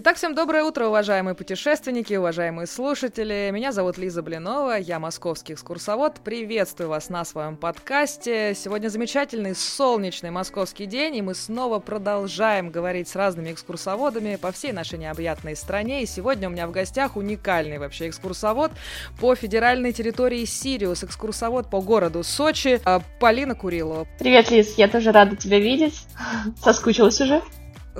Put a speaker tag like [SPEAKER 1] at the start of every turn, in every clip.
[SPEAKER 1] Итак, всем доброе утро, уважаемые путешественники, уважаемые слушатели. Меня зовут Лиза Блинова, я московский экскурсовод. Приветствую вас на своем подкасте. Сегодня замечательный солнечный московский день, и мы снова продолжаем говорить с разными экскурсоводами по всей нашей необъятной стране. И сегодня у меня в гостях уникальный вообще экскурсовод по федеральной территории Сириус, экскурсовод по городу Сочи а, Полина Курилова.
[SPEAKER 2] Привет, Лиз, я тоже рада тебя видеть. Соскучилась уже.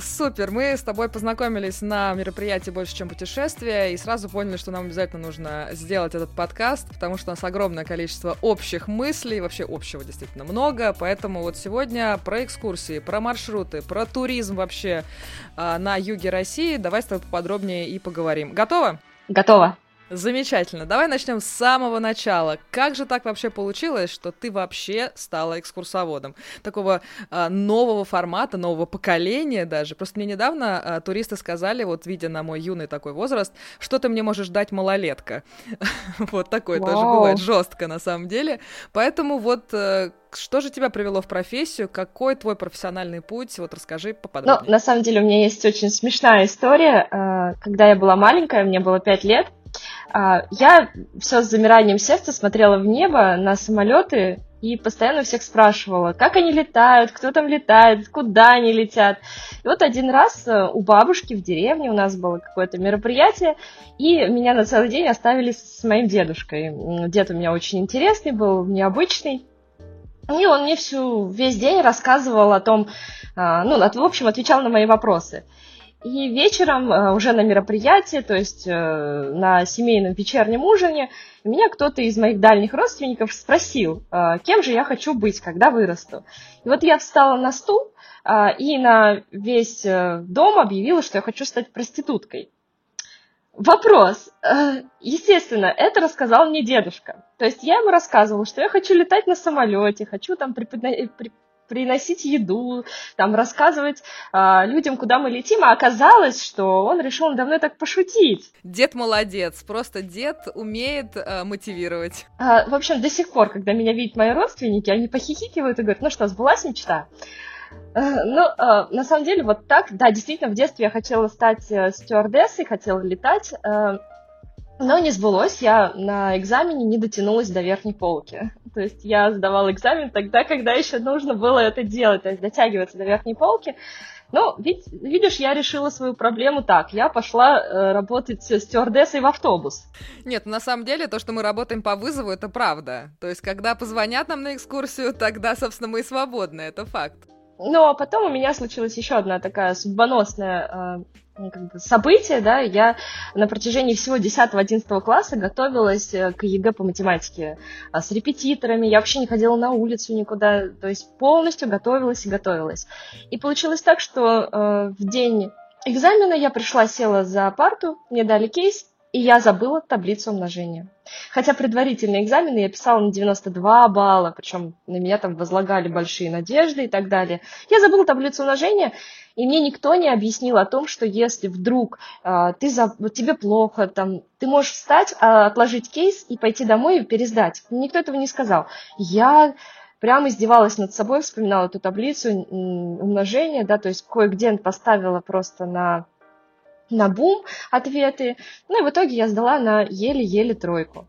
[SPEAKER 1] Супер, мы с тобой познакомились на мероприятии «Больше, чем путешествия» и сразу поняли, что нам обязательно нужно сделать этот подкаст, потому что у нас огромное количество общих мыслей, вообще общего действительно много, поэтому вот сегодня про экскурсии, про маршруты, про туризм вообще э, на юге России давай с тобой поподробнее и поговорим. Готова?
[SPEAKER 2] Готова.
[SPEAKER 1] Замечательно. Давай начнем с самого начала. Как же так вообще получилось, что ты вообще стала экскурсоводом? Такого а, нового формата, нового поколения даже. Просто мне недавно а, туристы сказали, вот видя на мой юный такой возраст, что ты мне можешь дать малолетка. вот такое тоже бывает жестко на самом деле. Поэтому вот э, что же тебя привело в профессию? Какой твой профессиональный путь? Вот расскажи поподробнее.
[SPEAKER 2] Ну, на самом деле у меня есть очень смешная история. Э, когда я была маленькая, мне было пять лет, я все с замиранием сердца смотрела в небо на самолеты и постоянно всех спрашивала, как они летают, кто там летает, куда они летят. И вот один раз э, у бабушки в деревне у нас было какое-то мероприятие, и меня на целый день оставили с моим дедушкой. Дед у меня очень интересный был, необычный. И он мне всю, весь день рассказывал о том, а, ну, в общем, отвечал на мои вопросы. И вечером э, уже на мероприятии, то есть э, на семейном вечернем ужине, меня кто-то из моих дальних родственников спросил, э, кем же я хочу быть, когда вырасту. И вот я встала на стул и на весь дом объявила, что я хочу стать проституткой. Вопрос. Естественно, это рассказал мне дедушка. То есть я ему рассказывала, что я хочу летать на самолете, хочу там приносить еду, там рассказывать э, людям, куда мы летим, а оказалось, что он решил надо мной так пошутить.
[SPEAKER 1] Дед молодец, просто дед умеет э, мотивировать.
[SPEAKER 2] А, в общем, до сих пор, когда меня видят мои родственники, они похихикивают и говорят, ну что, сбылась мечта? Э, ну, э, на самом деле, вот так, да, действительно, в детстве я хотела стать э, стюардессой, хотела летать, но не сбылось, я на экзамене не дотянулась до верхней полки. То есть я сдавала экзамен тогда, когда еще нужно было это делать, то есть дотягиваться до верхней полки. Ну, ведь, видишь, я решила свою проблему так. Я пошла э, работать стюардессой в автобус.
[SPEAKER 1] Нет, на самом деле то, что мы работаем по вызову, это правда. То есть, когда позвонят нам на экскурсию, тогда, собственно, мы и свободны, это факт.
[SPEAKER 2] Но потом у меня случилась еще одна такая судьбоносная э, ну, как бы событие, да, я на протяжении всего 10-11 класса готовилась э, к ЕГЭ по математике а, с репетиторами, я вообще не ходила на улицу никуда, то есть полностью готовилась и готовилась. И получилось так, что э, в день экзамена я пришла, села за парту, мне дали кейс, и я забыла таблицу умножения. Хотя предварительные экзамены я писала на 92 балла, причем на меня там возлагали большие надежды и так далее. Я забыла таблицу умножения, и мне никто не объяснил о том, что если вдруг э, ты за, тебе плохо, там, ты можешь встать, э, отложить кейс и пойти домой и пересдать. Никто этого не сказал. Я прямо издевалась над собой, вспоминала эту таблицу умножения, да, то есть кое-где поставила просто на на бум ответы. Ну и в итоге я сдала на еле-еле тройку.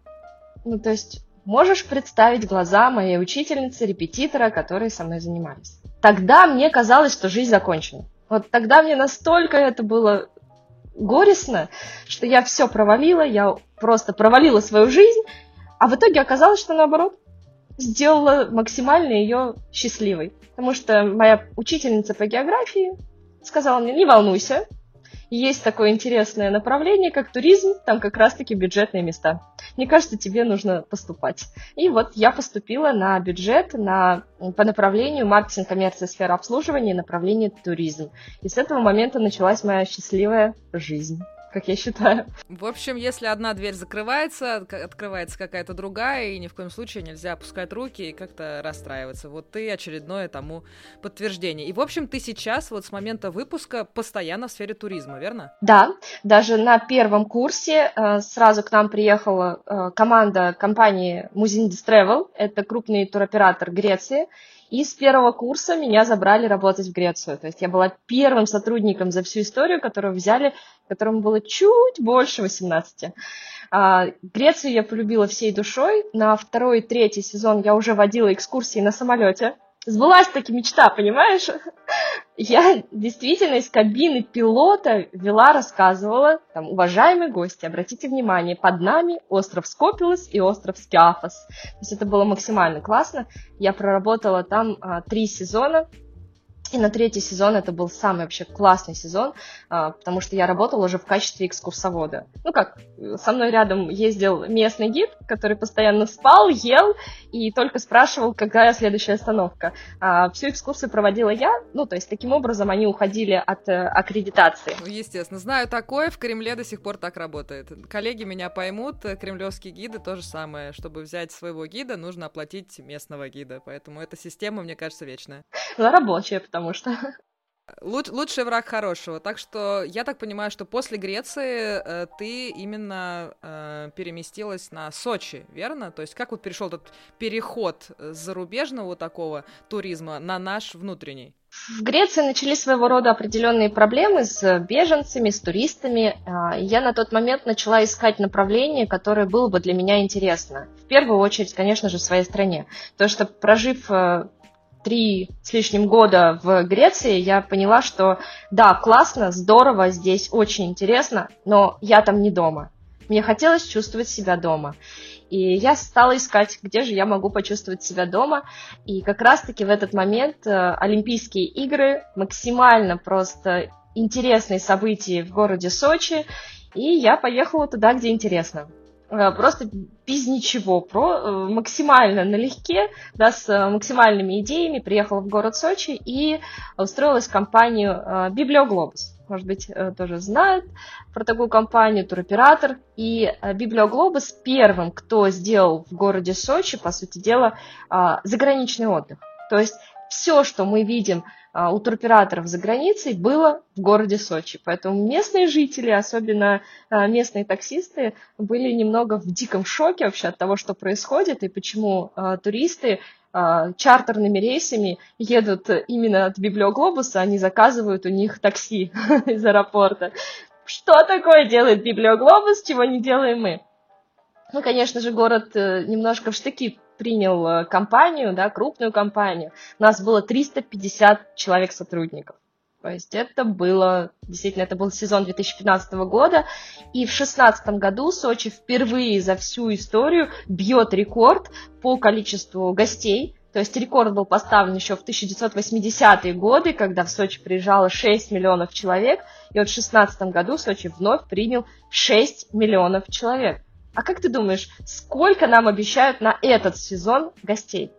[SPEAKER 2] Ну, то есть можешь представить глаза моей учительницы, репетитора, которые со мной занимались. Тогда мне казалось, что жизнь закончена. Вот тогда мне настолько это было горестно, что я все провалила, я просто провалила свою жизнь, а в итоге оказалось, что наоборот, сделала максимально ее счастливой. Потому что моя учительница по географии сказала мне, не волнуйся, есть такое интересное направление, как туризм, там как раз-таки бюджетные места. Мне кажется, тебе нужно поступать. И вот я поступила на бюджет на, по направлению маркетинг, коммерция, сфера обслуживания и направление туризм. И с этого момента началась моя счастливая жизнь как я считаю.
[SPEAKER 1] В общем, если одна дверь закрывается, открывается какая-то другая, и ни в коем случае нельзя опускать руки и как-то расстраиваться. Вот ты очередное тому подтверждение. И, в общем, ты сейчас вот с момента выпуска постоянно в сфере туризма, верно?
[SPEAKER 2] Да, даже на первом курсе э, сразу к нам приехала э, команда компании Muzindis Travel, это крупный туроператор Греции, И с первого курса меня забрали работать в Грецию. То есть я была первым сотрудником за всю историю, которого взяли, которому было чуть больше 18. А, Грецию я полюбила всей душой. На второй и третий сезон я уже водила экскурсии на самолете. Сбылась таки мечта, понимаешь? Я действительно из кабины пилота вела, рассказывала, там, уважаемые гости, обратите внимание, под нами остров Скопилос и остров Скиафос. То есть это было максимально классно. Я проработала там а, три сезона, и на третий сезон это был самый вообще классный сезон, а, потому что я работала уже в качестве экскурсовода. Ну как, со мной рядом ездил местный гид, который постоянно спал, ел и только спрашивал, какая следующая остановка. А всю экскурсию проводила я, ну то есть таким образом они уходили от э, аккредитации.
[SPEAKER 1] Ну, естественно, знаю такое, в Кремле до сих пор так работает. Коллеги меня поймут, кремлевские гиды то же самое. Чтобы взять своего гида, нужно оплатить местного гида, поэтому эта система, мне кажется, вечная.
[SPEAKER 2] Ну, рабочая, потому потому что...
[SPEAKER 1] Луч, лучший враг хорошего. Так что я так понимаю, что после Греции э, ты именно э, переместилась на Сочи, верно? То есть как вот перешел этот переход с зарубежного такого туризма на наш внутренний?
[SPEAKER 2] В Греции начались своего рода определенные проблемы с беженцами, с туристами. А, я на тот момент начала искать направление, которое было бы для меня интересно. В первую очередь, конечно же, в своей стране. То, что прожив э, три с лишним года в Греции, я поняла, что да, классно, здорово, здесь очень интересно, но я там не дома. Мне хотелось чувствовать себя дома. И я стала искать, где же я могу почувствовать себя дома. И как раз-таки в этот момент э, Олимпийские игры, максимально просто интересные события в городе Сочи, и я поехала туда, где интересно. Э, просто без ничего, про, э, максимально налегке, да, с э, максимальными идеями приехала в город Сочи и устроилась в компанию Библиоглобус. Может быть, тоже знают про такую компанию, туроператор. И Библиоглобус первым, кто сделал в городе Сочи, по сути дела, заграничный отдых. То есть все, что мы видим у туроператоров за границей было в городе Сочи. Поэтому местные жители, особенно а, местные таксисты, были немного в диком шоке вообще от того, что происходит, и почему а, туристы чартерными рейсами едут именно от Библиоглобуса, они заказывают у них такси из аэропорта. Что такое делает Библиоглобус, чего не делаем мы? Ну, конечно же, город э, немножко в штыки принял э, компанию, да, крупную компанию, у нас было 350 человек сотрудников. То есть это было, действительно, это был сезон 2015 года, и в 2016 году Сочи впервые за всю историю бьет рекорд по количеству гостей. То есть рекорд был поставлен еще в 1980-е годы, когда в Сочи приезжало 6 миллионов человек, и вот в 2016 году Сочи вновь принял 6 миллионов человек. А как ты думаешь, сколько нам обещают на этот сезон гостей?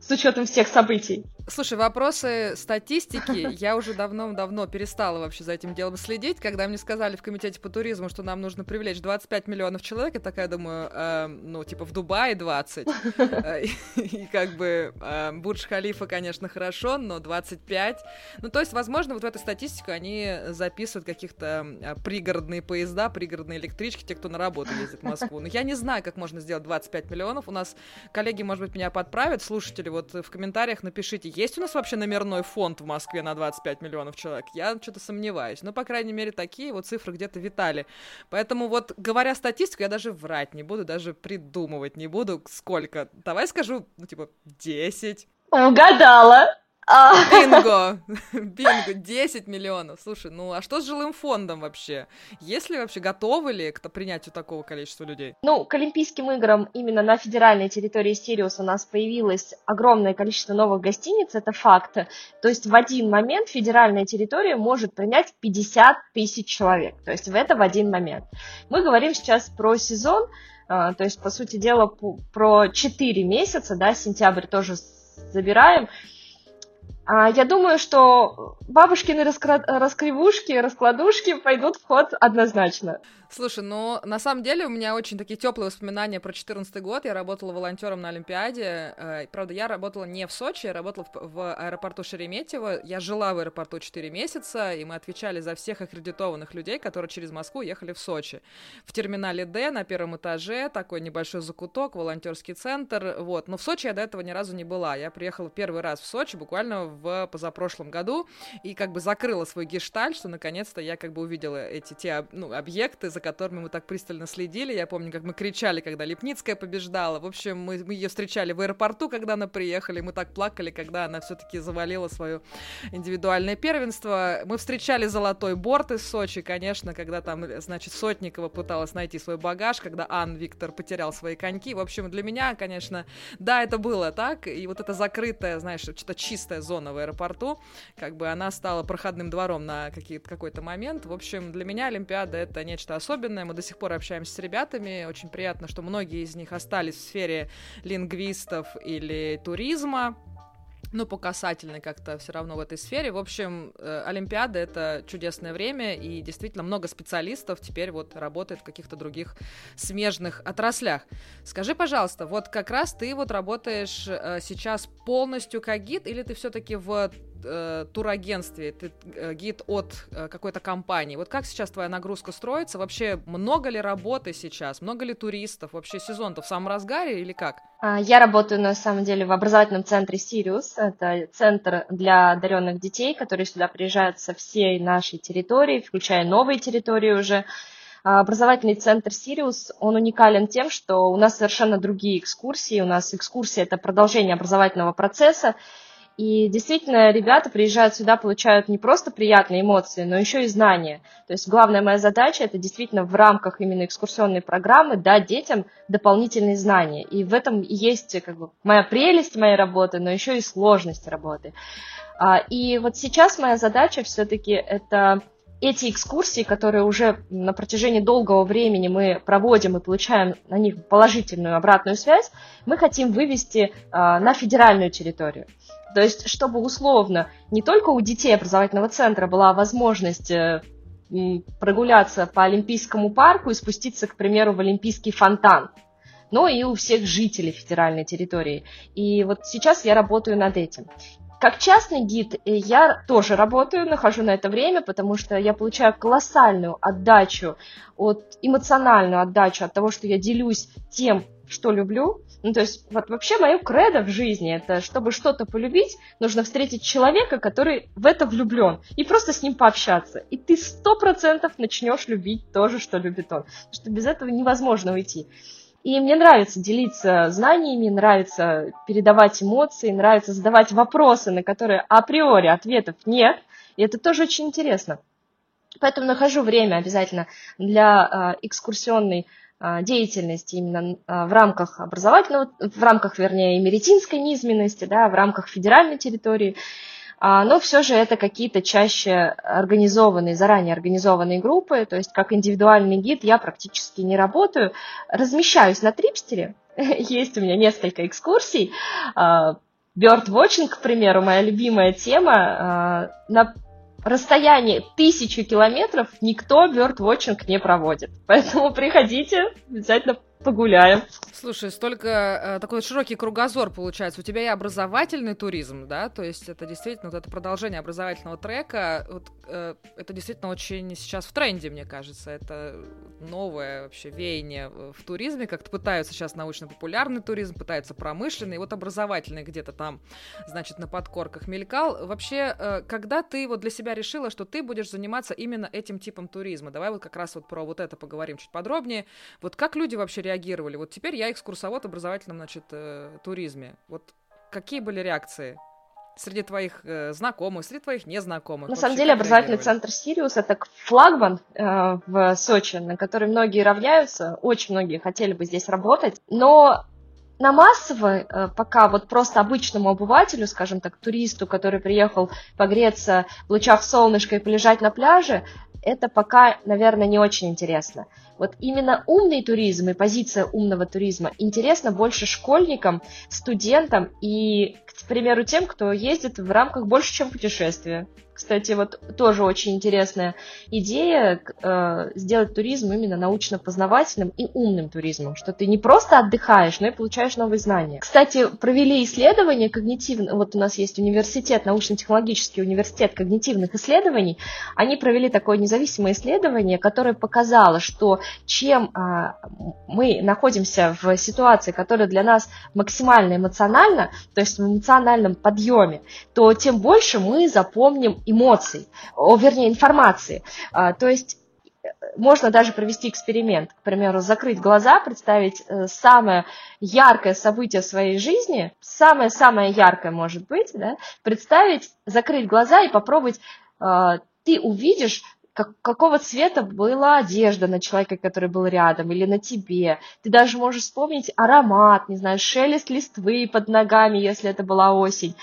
[SPEAKER 2] С учетом всех событий.
[SPEAKER 1] Слушай, вопросы статистики я уже давно-давно перестала вообще за этим делом следить. Когда мне сказали в комитете по туризму, что нам нужно привлечь 25 миллионов человек, я такая думаю, э, ну, типа в Дубае 20. Э, и как бы э, Бурдж-Халифа, конечно, хорошо, но 25. Ну, то есть, возможно, вот в эту статистику они записывают каких-то э, пригородные поезда, пригородные электрички, те, кто на работу ездит в Москву. Но я не знаю, как можно сделать 25 миллионов. У нас коллеги, может быть, меня подправят, слушатели, вот в комментариях напишите, есть у нас вообще номерной фонд в Москве на 25 миллионов человек? Я что-то сомневаюсь. Но, по крайней мере, такие вот цифры где-то витали. Поэтому вот, говоря статистику, я даже врать не буду, даже придумывать не буду, сколько. Давай скажу, ну, типа, 10.
[SPEAKER 2] Угадала!
[SPEAKER 1] А. Бинго! Бинго! 10 миллионов. Слушай, ну а что с жилым фондом вообще? Есть ли вообще готовы ли к принятию такого количества людей?
[SPEAKER 2] Ну, к Олимпийским играм именно на федеральной территории Сириус у нас появилось огромное количество новых гостиниц, это факт. То есть в один момент федеральная территория может принять 50 тысяч человек. То есть в это в один момент. Мы говорим сейчас про сезон, а, то есть, по сути дела, про 4 месяца, да, сентябрь тоже забираем, я думаю, что бабушкины раскра... раскривушки, раскладушки пойдут в ход однозначно.
[SPEAKER 1] Слушай, ну, на самом деле у меня очень такие теплые воспоминания про 2014 год. Я работала волонтером на Олимпиаде. Э, правда, я работала не в Сочи, я работала в, в аэропорту Шереметьево. Я жила в аэропорту 4 месяца, и мы отвечали за всех аккредитованных людей, которые через Москву ехали в Сочи. В терминале Д на первом этаже такой небольшой закуток, волонтерский центр. Вот. Но в Сочи я до этого ни разу не была. Я приехала первый раз в Сочи буквально в позапрошлом году и как бы закрыла свой гешталь, что наконец-то я как бы увидела эти те ну, объекты, за которыми мы так пристально следили. Я помню, как мы кричали, когда Липницкая побеждала. В общем, мы, мы ее встречали в аэропорту, когда она приехала, мы так плакали, когда она все-таки завалила свое индивидуальное первенство. Мы встречали золотой борт из Сочи, конечно, когда там, значит, Сотникова пыталась найти свой багаж, когда Ан Виктор потерял свои коньки. В общем, для меня, конечно, да, это было так, и вот эта закрытая, знаешь, что-то чистая зона в аэропорту, как бы она стала проходным двором на какой-то момент. В общем, для меня Олимпиада это нечто особенное, особенное. Мы до сих пор общаемся с ребятами. Очень приятно, что многие из них остались в сфере лингвистов или туризма ну, по касательной как-то все равно в этой сфере. В общем, э, Олимпиада — это чудесное время, и действительно много специалистов теперь вот работает в каких-то других смежных отраслях. Скажи, пожалуйста, вот как раз ты вот работаешь э, сейчас полностью как гид, или ты все-таки в э, турагентстве, ты э, гид от э, какой-то компании. Вот как сейчас твоя нагрузка строится? Вообще много ли работы сейчас? Много ли туристов? Вообще сезон-то в самом разгаре или как?
[SPEAKER 2] А, я работаю на самом деле в образовательном центре Сириус. Это центр для одаренных детей, которые сюда приезжают со всей нашей территории, включая новые территории уже. А, образовательный центр Сириус, он уникален тем, что у нас совершенно другие экскурсии. У нас экскурсия – это продолжение образовательного процесса, и действительно, ребята приезжают сюда, получают не просто приятные эмоции, но еще и знания. То есть главная моя задача это действительно в рамках именно экскурсионной программы дать детям дополнительные знания. И в этом есть как бы, моя прелесть моей работы, но еще и сложность работы. А, и вот сейчас моя задача все-таки это эти экскурсии, которые уже на протяжении долгого времени мы проводим и получаем на них положительную обратную связь, мы хотим вывести а, на федеральную территорию. То есть, чтобы условно не только у детей образовательного центра была возможность э, прогуляться по Олимпийскому парку и спуститься, к примеру, в Олимпийский фонтан, но и у всех жителей федеральной территории. И вот сейчас я работаю над этим. Как частный гид э, я тоже работаю, нахожу на это время, потому что я получаю колоссальную отдачу, от, эмоциональную отдачу от того, что я делюсь тем, что люблю, ну, то есть, вот вообще мое кредо в жизни, это чтобы что-то полюбить, нужно встретить человека, который в это влюблен, и просто с ним пообщаться. И ты сто процентов начнешь любить то же, что любит он. Потому что без этого невозможно уйти. И мне нравится делиться знаниями, нравится передавать эмоции, нравится задавать вопросы, на которые априори ответов нет. И это тоже очень интересно. Поэтому нахожу время обязательно для э, экскурсионной деятельности именно а, в рамках образовательного, в рамках, вернее, меретинской низменности, да, в рамках федеральной территории, а, но все же это какие-то чаще организованные, заранее организованные группы, то есть как индивидуальный гид я практически не работаю, размещаюсь на Трипстере, есть у меня несколько экскурсий, Birdwatching, к примеру, моя любимая тема, на расстоянии тысячи километров никто бёрдвотчинг не проводит. Поэтому приходите, обязательно погуляем.
[SPEAKER 1] Слушай, столько э, такой широкий кругозор получается. У тебя и образовательный туризм, да, то есть это действительно вот это продолжение образовательного трека. Вот, э, это действительно очень сейчас в тренде, мне кажется. Это новое вообще веяние в туризме. Как-то пытаются сейчас научно-популярный туризм, пытаются промышленный, и вот образовательный где-то там, значит, на подкорках мелькал. Вообще, э, когда ты вот для себя решила, что ты будешь заниматься именно этим типом туризма? Давай вот как раз вот про вот это поговорим чуть подробнее. Вот как люди вообще реагируют реагировали? Вот теперь я экскурсовод в образовательном, значит, э, туризме. Вот какие были реакции? среди твоих э, знакомых, среди твоих незнакомых.
[SPEAKER 2] На самом деле образовательный центр Сириус это флагман э, в Сочи, на который многие равняются, очень многие хотели бы здесь работать, но на массовый, э, пока вот просто обычному обывателю, скажем так, туристу, который приехал погреться в лучах солнышка и полежать на пляже, это пока, наверное, не очень интересно. Вот именно умный туризм и позиция умного туризма интересна больше школьникам, студентам и, к примеру, тем, кто ездит в рамках больше, чем путешествия. Кстати, вот тоже очень интересная идея э, сделать туризм именно научно-познавательным и умным туризмом, что ты не просто отдыхаешь, но и получаешь новые знания. Кстати, провели исследования когнитивных, вот у нас есть университет, научно-технологический университет когнитивных исследований, они провели такое независимое исследование, которое показало, что чем э, мы находимся в ситуации, которая для нас максимально эмоциональна, то есть в эмоциональном подъеме, то тем больше мы запомним эмоций, о, вернее, информации. А, то есть э, можно даже провести эксперимент, к примеру, закрыть глаза, представить э, самое яркое событие в своей жизни, самое-самое яркое может быть, да, представить, закрыть глаза и попробовать, а, ты увидишь, как, какого цвета была одежда на человеке, который был рядом, или на тебе. Ты даже можешь вспомнить аромат, не знаю, шелест листвы под ногами, если это была осень.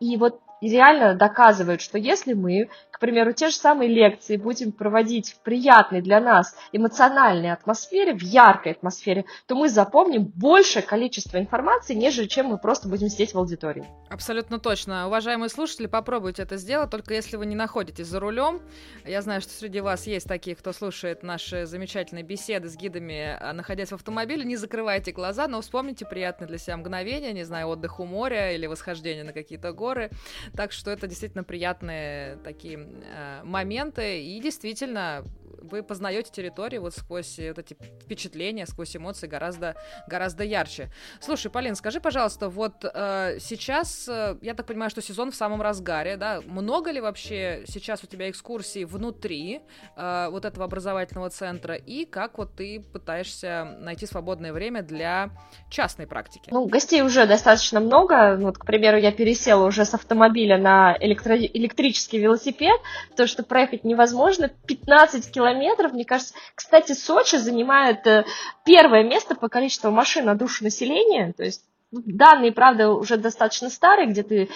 [SPEAKER 2] И вот и реально доказывают, что если мы, к примеру, те же самые лекции будем проводить в приятной для нас эмоциональной атмосфере, в яркой атмосфере, то мы запомним большее количество информации, нежели чем мы просто будем сидеть в аудитории.
[SPEAKER 1] Абсолютно точно. Уважаемые слушатели, попробуйте это сделать, только если вы не находитесь за рулем. Я знаю, что среди вас есть такие, кто слушает наши замечательные беседы с гидами, а, находясь в автомобиле. Не закрывайте глаза, но вспомните приятные для себя мгновения, не знаю, отдых у моря или восхождение на какие-то горы. Так что это действительно приятные такие э, моменты. И действительно, вы познаете территорию вот сквозь вот эти впечатления, сквозь эмоции гораздо, гораздо ярче. Слушай, Полин, скажи, пожалуйста, вот э, сейчас, э, я так понимаю, что сезон в самом разгаре, да? Много ли вообще сейчас у тебя экскурсий внутри э, вот этого образовательного центра? И как вот ты пытаешься найти свободное время для частной практики?
[SPEAKER 2] Ну, гостей уже достаточно много. Вот, к примеру, я пересела уже с автомобиля на электро- электрический велосипед, то, что проехать невозможно. 15 километров мне кажется. Кстати, Сочи занимает э, первое место по количеству машин на душу населения, то есть ну, Данные, правда, уже достаточно старые, где-то э,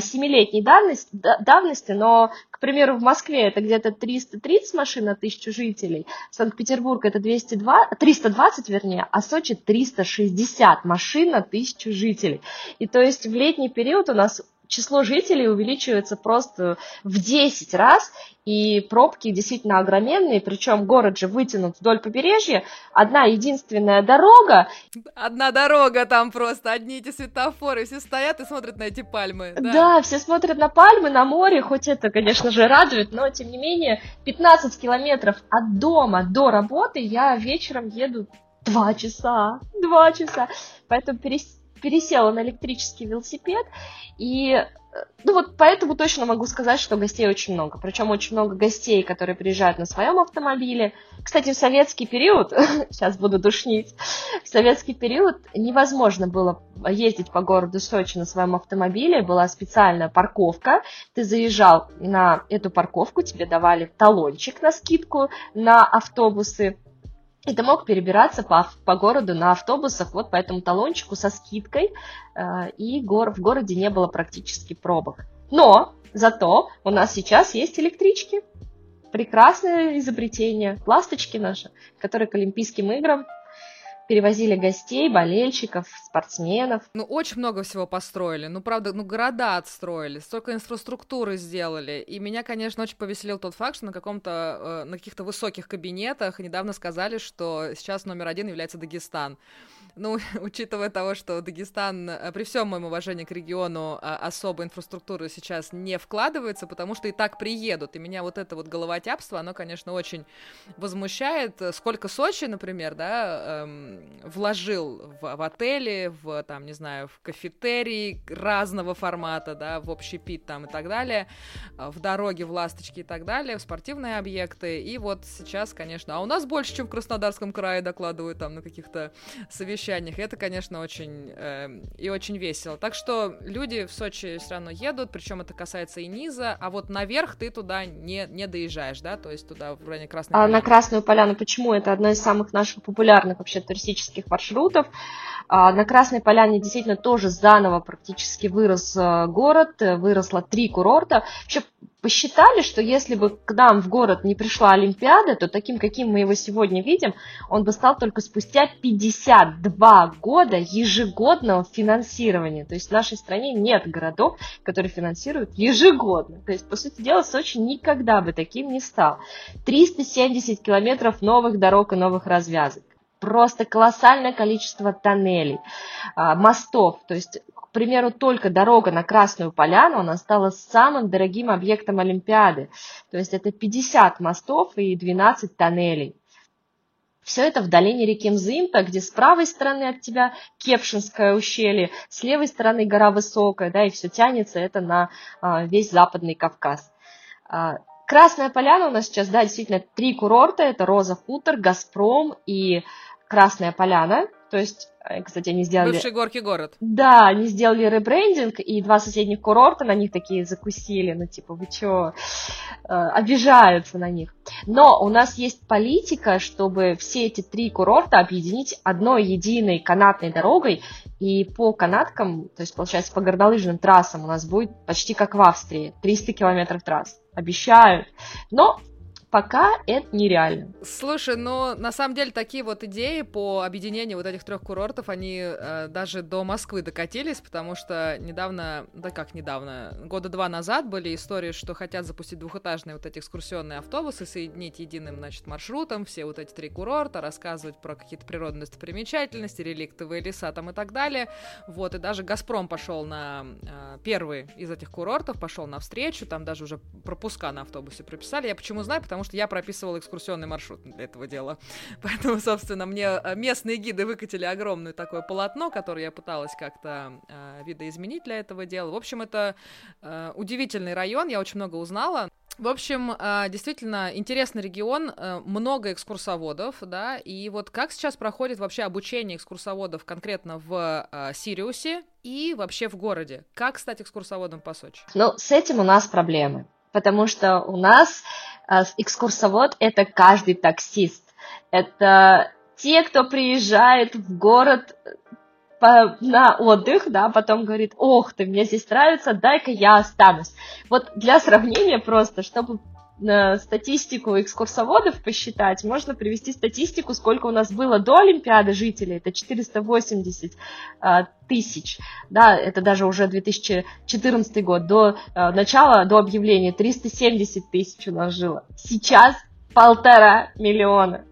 [SPEAKER 2] семилетней давности, но, к примеру, в Москве это где-то 330 машин на тысячу жителей, Санкт-Петербург это 202, 320, вернее, а Сочи 360 машин на тысячу жителей. И то есть в летний период у нас число жителей увеличивается просто в 10 раз, и пробки действительно огроменные, причем город же вытянут вдоль побережья, одна единственная дорога.
[SPEAKER 1] Одна дорога там просто, одни эти светофоры, все стоят и смотрят на эти пальмы.
[SPEAKER 2] Да, да все смотрят на пальмы, на море, хоть это, конечно же, радует, но тем не менее 15 километров от дома до работы я вечером еду два часа, два часа, поэтому перес пересела на электрический велосипед, и э, ну вот поэтому точно могу сказать, что гостей очень много. Причем очень много гостей, которые приезжают на своем автомобиле. Кстати, в советский период, сейчас буду душнить, в советский период невозможно было ездить по городу Сочи на своем автомобиле. Была специальная парковка. Ты заезжал на эту парковку, тебе давали талончик на скидку на автобусы. И ты мог перебираться по, по городу на автобусах вот по этому талончику со скидкой, э, и гор, в городе не было практически пробок. Но зато у нас сейчас есть электрички. Прекрасное изобретение. Ласточки наши, которые к Олимпийским играм перевозили гостей, болельщиков, спортсменов.
[SPEAKER 1] Ну, очень много всего построили. Ну, правда, ну, города отстроили, столько инфраструктуры сделали. И меня, конечно, очень повеселил тот факт, что на каком-то, э, на каких-то высоких кабинетах недавно сказали, что сейчас номер один является Дагестан. Ну, учитывая того, что Дагестан, э, при всем моем уважении к региону, а, особо инфраструктуру сейчас не вкладывается, потому что и так приедут. И меня вот это вот головотяпство, оно, конечно, очень возмущает. Сколько Сочи, например, да, эм, вложил в, в отели, в, там, не знаю, в кафетерии разного формата, да, в общий пит там и так далее, э, в дороге, в ласточки и так далее, в спортивные объекты. И вот сейчас, конечно, а у нас больше, чем в Краснодарском крае докладывают там на каких-то совещаниях. Это, конечно, очень э, и очень весело. Так что люди в Сочи все равно едут, причем это касается и низа, а вот наверх ты туда не, не доезжаешь, да, то есть туда в районе Красной
[SPEAKER 2] а Поляны. На Красную Поляну почему? Это одно из самых наших популярных вообще тури- туристических маршрутов. А, на Красной Поляне действительно тоже заново практически вырос э, город, выросло три курорта. Вообще посчитали, что если бы к нам в город не пришла Олимпиада, то таким, каким мы его сегодня видим, он бы стал только спустя 52 года ежегодного финансирования. То есть в нашей стране нет городов, которые финансируют ежегодно. То есть, по сути дела, Сочи никогда бы таким не стал. 370 километров новых дорог и новых развязок просто колоссальное количество тоннелей, а, мостов. То есть к примеру, только дорога на Красную Поляну, она стала самым дорогим объектом Олимпиады. То есть это 50 мостов и 12 тоннелей. Все это в долине реки Мзымта, где с правой стороны от тебя Кепшинское ущелье, с левой стороны гора Высокая, да, и все тянется это на а, весь Западный Кавказ. А, Красная Поляна у нас сейчас, да, действительно три курорта, это Роза Хутор, Газпром и Красная Поляна. То есть, э, кстати, они сделали...
[SPEAKER 1] Бывший горки город.
[SPEAKER 2] Да, они сделали ребрендинг, и два соседних курорта на них такие закусили, ну, типа, вы чё, э, обижаются на них. Но у нас есть политика, чтобы все эти три курорта объединить одной единой канатной дорогой, и по канаткам, то есть, получается, по горнолыжным трассам у нас будет почти как в Австрии, 300 километров трасс. Обещают. Но пока это нереально.
[SPEAKER 1] Слушай, ну на самом деле такие вот идеи по объединению вот этих трех курортов, они э, даже до Москвы докатились, потому что недавно, да как недавно, года два назад были истории, что хотят запустить двухэтажные вот эти экскурсионные автобусы, соединить единым, значит, маршрутом все вот эти три курорта, рассказывать про какие-то природные достопримечательности, реликтовые леса там и так далее. Вот, и даже Газпром пошел на э, первый из этих курортов, пошел навстречу, там даже уже пропуска на автобусе прописали. Я почему знаю? Потому потому что я прописывала экскурсионный маршрут для этого дела. Поэтому, собственно, мне э, местные гиды выкатили огромное такое полотно, которое я пыталась как-то э, видоизменить для этого дела. В общем, это э, удивительный район, я очень много узнала. В общем, э, действительно интересный регион, э, много экскурсоводов, да, и вот как сейчас проходит вообще обучение экскурсоводов конкретно в Сириусе и вообще в городе? Как стать экскурсоводом по Сочи?
[SPEAKER 2] Ну, с этим у нас проблемы, потому что у нас а, экскурсовод – это каждый таксист. Это те, кто приезжает в город э, по, на отдых, да, потом говорит, ох ты, мне здесь нравится, дай-ка я останусь. Вот для сравнения просто, чтобы статистику экскурсоводов посчитать, можно привести статистику, сколько у нас было до Олимпиады жителей, это 480 а, тысяч, да, это даже уже 2014 год, до а, начала, до объявления 370 тысяч у нас жило, сейчас полтора миллиона.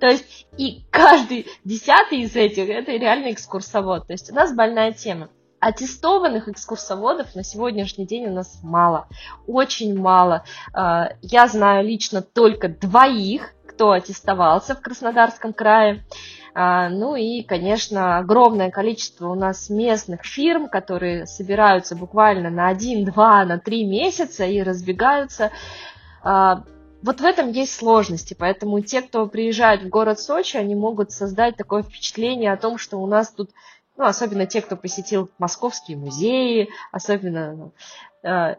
[SPEAKER 2] То есть и каждый десятый из этих это реально экскурсовод. То есть у нас больная тема. Аттестованных экскурсоводов на сегодняшний день у нас мало, очень мало. А, я знаю лично только двоих, кто аттестовался в Краснодарском крае. А, ну и, конечно, огромное количество у нас местных фирм, которые собираются буквально на один, два, на три месяца и разбегаются. А, вот в этом есть сложности, поэтому те, кто приезжает в город Сочи, они могут создать такое впечатление о том, что у нас тут ну, особенно те, кто посетил московские музеи, особенно э,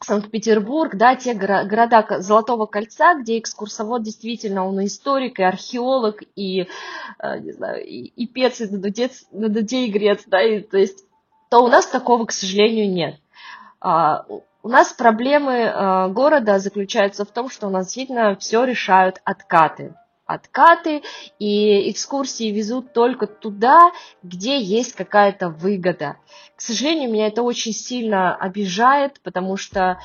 [SPEAKER 2] Санкт-Петербург, да, те горо- города Золотого кольца, где экскурсовод действительно, он историк, и археолог, и, э, не знаю, и, и пец, и надудец, надудей грец, да, и, то есть, то у нас такого, к сожалению, нет. А, у нас проблемы а, города заключаются в том, что у нас действительно все решают откаты откаты, и экскурсии везут только туда, где есть какая-то выгода. К сожалению, меня это очень сильно обижает, потому что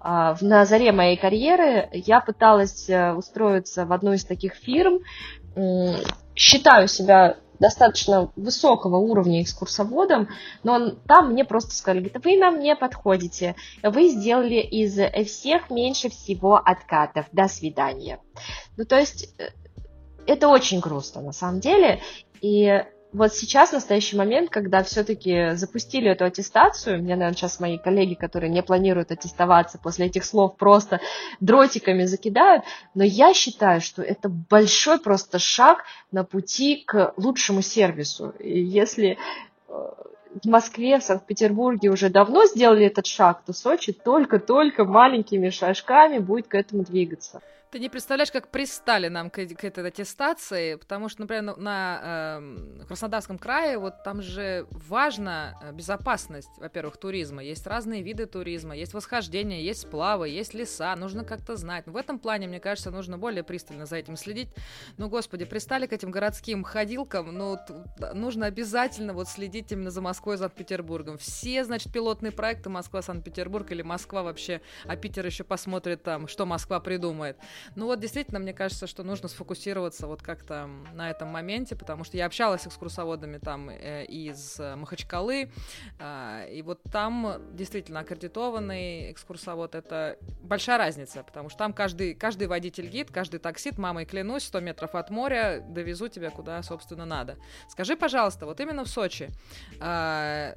[SPEAKER 2] а, на заре моей карьеры я пыталась э, устроиться в одну из таких фирм. Считаю себя достаточно высокого уровня экскурсоводом, но там мне просто сказали, говорит, вы нам не подходите, вы сделали из всех меньше всего откатов, до свидания. Ну, то есть э, это очень грустно на самом деле. И вот сейчас, в настоящий момент, когда все-таки запустили эту аттестацию, мне, наверное, сейчас мои коллеги, которые не планируют аттестоваться после этих слов, просто дротиками закидают, но я считаю, что это большой просто шаг на пути к лучшему сервису. И если э, в Москве, в Санкт-Петербурге уже давно сделали этот шаг, то Сочи только-только маленькими шажками будет к этому двигаться.
[SPEAKER 1] Ты не представляешь, как пристали нам к, к этой аттестации, потому что, например, на, на э, Краснодарском крае вот там же важна э, безопасность, во-первых, туризма. Есть разные виды туризма, есть восхождение, есть сплавы, есть леса, нужно как-то знать. в этом плане, мне кажется, нужно более пристально за этим следить. Ну, господи, пристали к этим городским ходилкам, ну, нужно обязательно вот следить именно за Москвой и Санкт-Петербургом. Все, значит, пилотные проекты Москва-Санкт-Петербург или Москва вообще, а Питер еще посмотрит там, что Москва придумает. Ну вот действительно, мне кажется, что нужно сфокусироваться вот как-то на этом моменте, потому что я общалась с экскурсоводами там э, из Махачкалы, э, и вот там действительно аккредитованный экскурсовод — это большая разница, потому что там каждый, каждый водитель-гид, каждый таксит, мамой клянусь, 100 метров от моря довезу тебя куда, собственно, надо. Скажи, пожалуйста, вот именно в Сочи, э,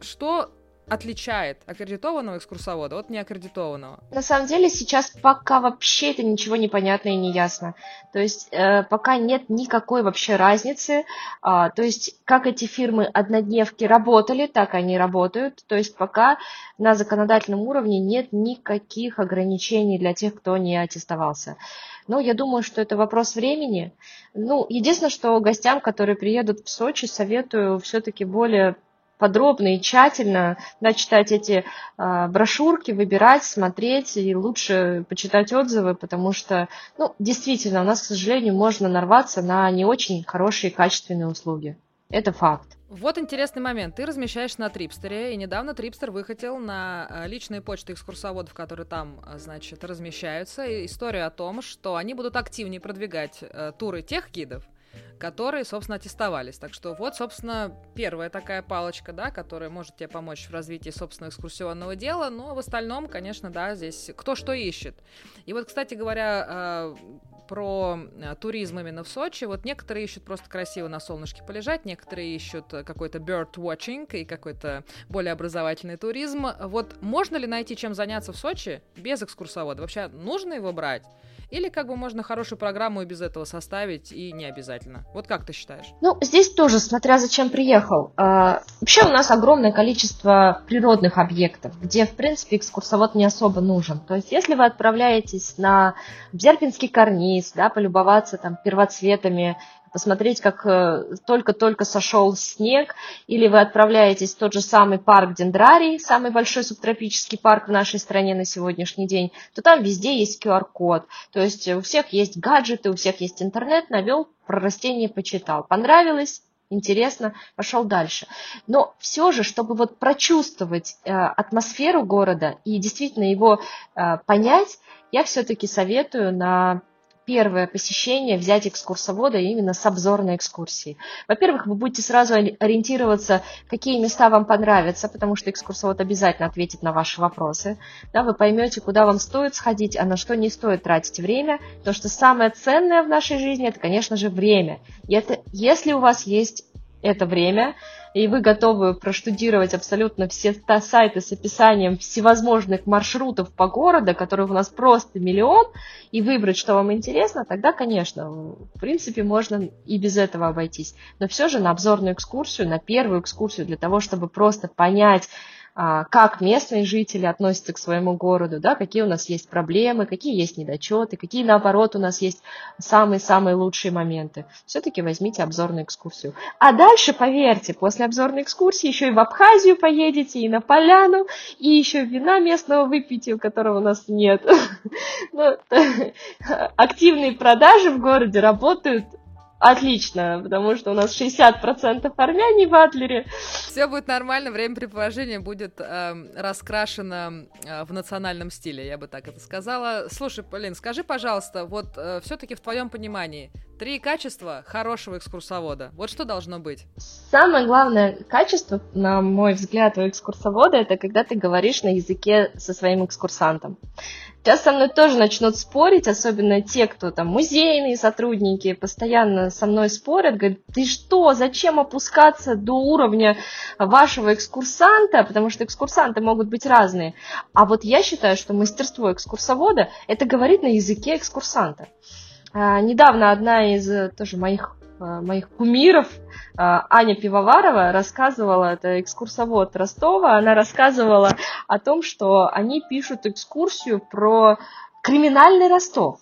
[SPEAKER 1] что отличает аккредитованного экскурсовода от неаккредитованного?
[SPEAKER 2] На самом деле сейчас пока вообще это ничего не понятно и не ясно. То есть э, пока нет никакой вообще разницы. А, то есть как эти фирмы однодневки работали, так они работают. То есть пока на законодательном уровне нет никаких ограничений для тех, кто не аттестовался. Ну, я думаю, что это вопрос времени. Ну, единственное, что гостям, которые приедут в Сочи, советую все-таки более подробно и тщательно да, читать эти э, брошюрки, выбирать, смотреть и лучше почитать отзывы, потому что, ну, действительно, у нас, к сожалению, можно нарваться на не очень хорошие качественные услуги. Это факт.
[SPEAKER 1] Вот интересный момент. Ты размещаешь на Трипстере, и недавно Трипстер выхотел на э, личные почты экскурсоводов, которые там, э, значит, размещаются, историю о том, что они будут активнее продвигать э, туры тех гидов, которые, собственно, аттестовались. Так что вот, собственно, первая такая палочка, да, которая может тебе помочь в развитии собственного экскурсионного дела, но в остальном, конечно, да, здесь кто что ищет. И вот, кстати говоря, а, про а, туризм именно в Сочи. Вот некоторые ищут просто красиво на солнышке полежать, некоторые ищут какой-то bird watching и какой-то более образовательный туризм. Вот можно ли найти чем заняться в Сочи без экскурсовода? Вообще нужно его брать? Или как бы можно хорошую программу и без этого составить, и не обязательно? Вот как ты считаешь?
[SPEAKER 2] Ну, здесь тоже, смотря зачем приехал. А, вообще у нас огромное количество природных объектов, где, в принципе, экскурсовод не особо нужен. То есть, если вы отправляетесь на Бзерпинский карниз, да, полюбоваться там первоцветами посмотреть, как э, только-только сошел снег, или вы отправляетесь в тот же самый парк Дендрарий, самый большой субтропический парк в нашей стране на сегодняшний день, то там везде есть QR-код. То есть у всех есть гаджеты, у всех есть интернет, навел, про растение почитал. Понравилось? интересно, пошел дальше. Но все же, чтобы вот прочувствовать э, атмосферу города и действительно его э, понять, я все-таки советую на первое посещение взять экскурсовода именно с обзорной экскурсии. Во-первых, вы будете сразу ориентироваться, какие места вам понравятся, потому что экскурсовод обязательно ответит на ваши вопросы. Да, вы поймете, куда вам стоит сходить, а на что не стоит тратить время, потому что самое ценное в нашей жизни это, конечно же, время. И это, если у вас есть это время, и вы готовы проштудировать абсолютно все сайты с описанием всевозможных маршрутов по городу, которых у нас просто миллион, и выбрать, что вам интересно, тогда, конечно, в принципе, можно и без этого обойтись. Но все же на обзорную экскурсию, на первую экскурсию, для того, чтобы просто понять, как местные жители относятся к своему городу, да, какие у нас есть проблемы, какие есть недочеты, какие, наоборот, у нас есть самые-самые лучшие моменты. Все-таки возьмите обзорную экскурсию. А дальше, поверьте, после обзорной экскурсии еще и в Абхазию поедете, и на поляну, и еще вина местного выпейте, у которого у нас нет. Ну, активные продажи в городе работают Отлично, потому что у нас 60% армяне в Адлере.
[SPEAKER 1] Все будет нормально, времяпрепровождение будет э, раскрашено э, в национальном стиле, я бы так это сказала. Слушай, Полин, скажи, пожалуйста, вот э, все-таки в твоем понимании, три качества хорошего экскурсовода, вот что должно быть?
[SPEAKER 2] Самое главное качество, на мой взгляд, у экскурсовода, это когда ты говоришь на языке со своим экскурсантом. Сейчас со мной тоже начнут спорить, особенно те, кто там музейные сотрудники, постоянно со мной спорят, говорят, ты что, зачем опускаться до уровня вашего экскурсанта, потому что экскурсанты могут быть разные. А вот я считаю, что мастерство экскурсовода – это говорить на языке экскурсанта. А, недавно одна из э, тоже моих моих кумиров, э, Аня Пивоварова рассказывала, это экскурсовод Ростова, она рассказывала о том, что они пишут экскурсию про криминальный Ростов.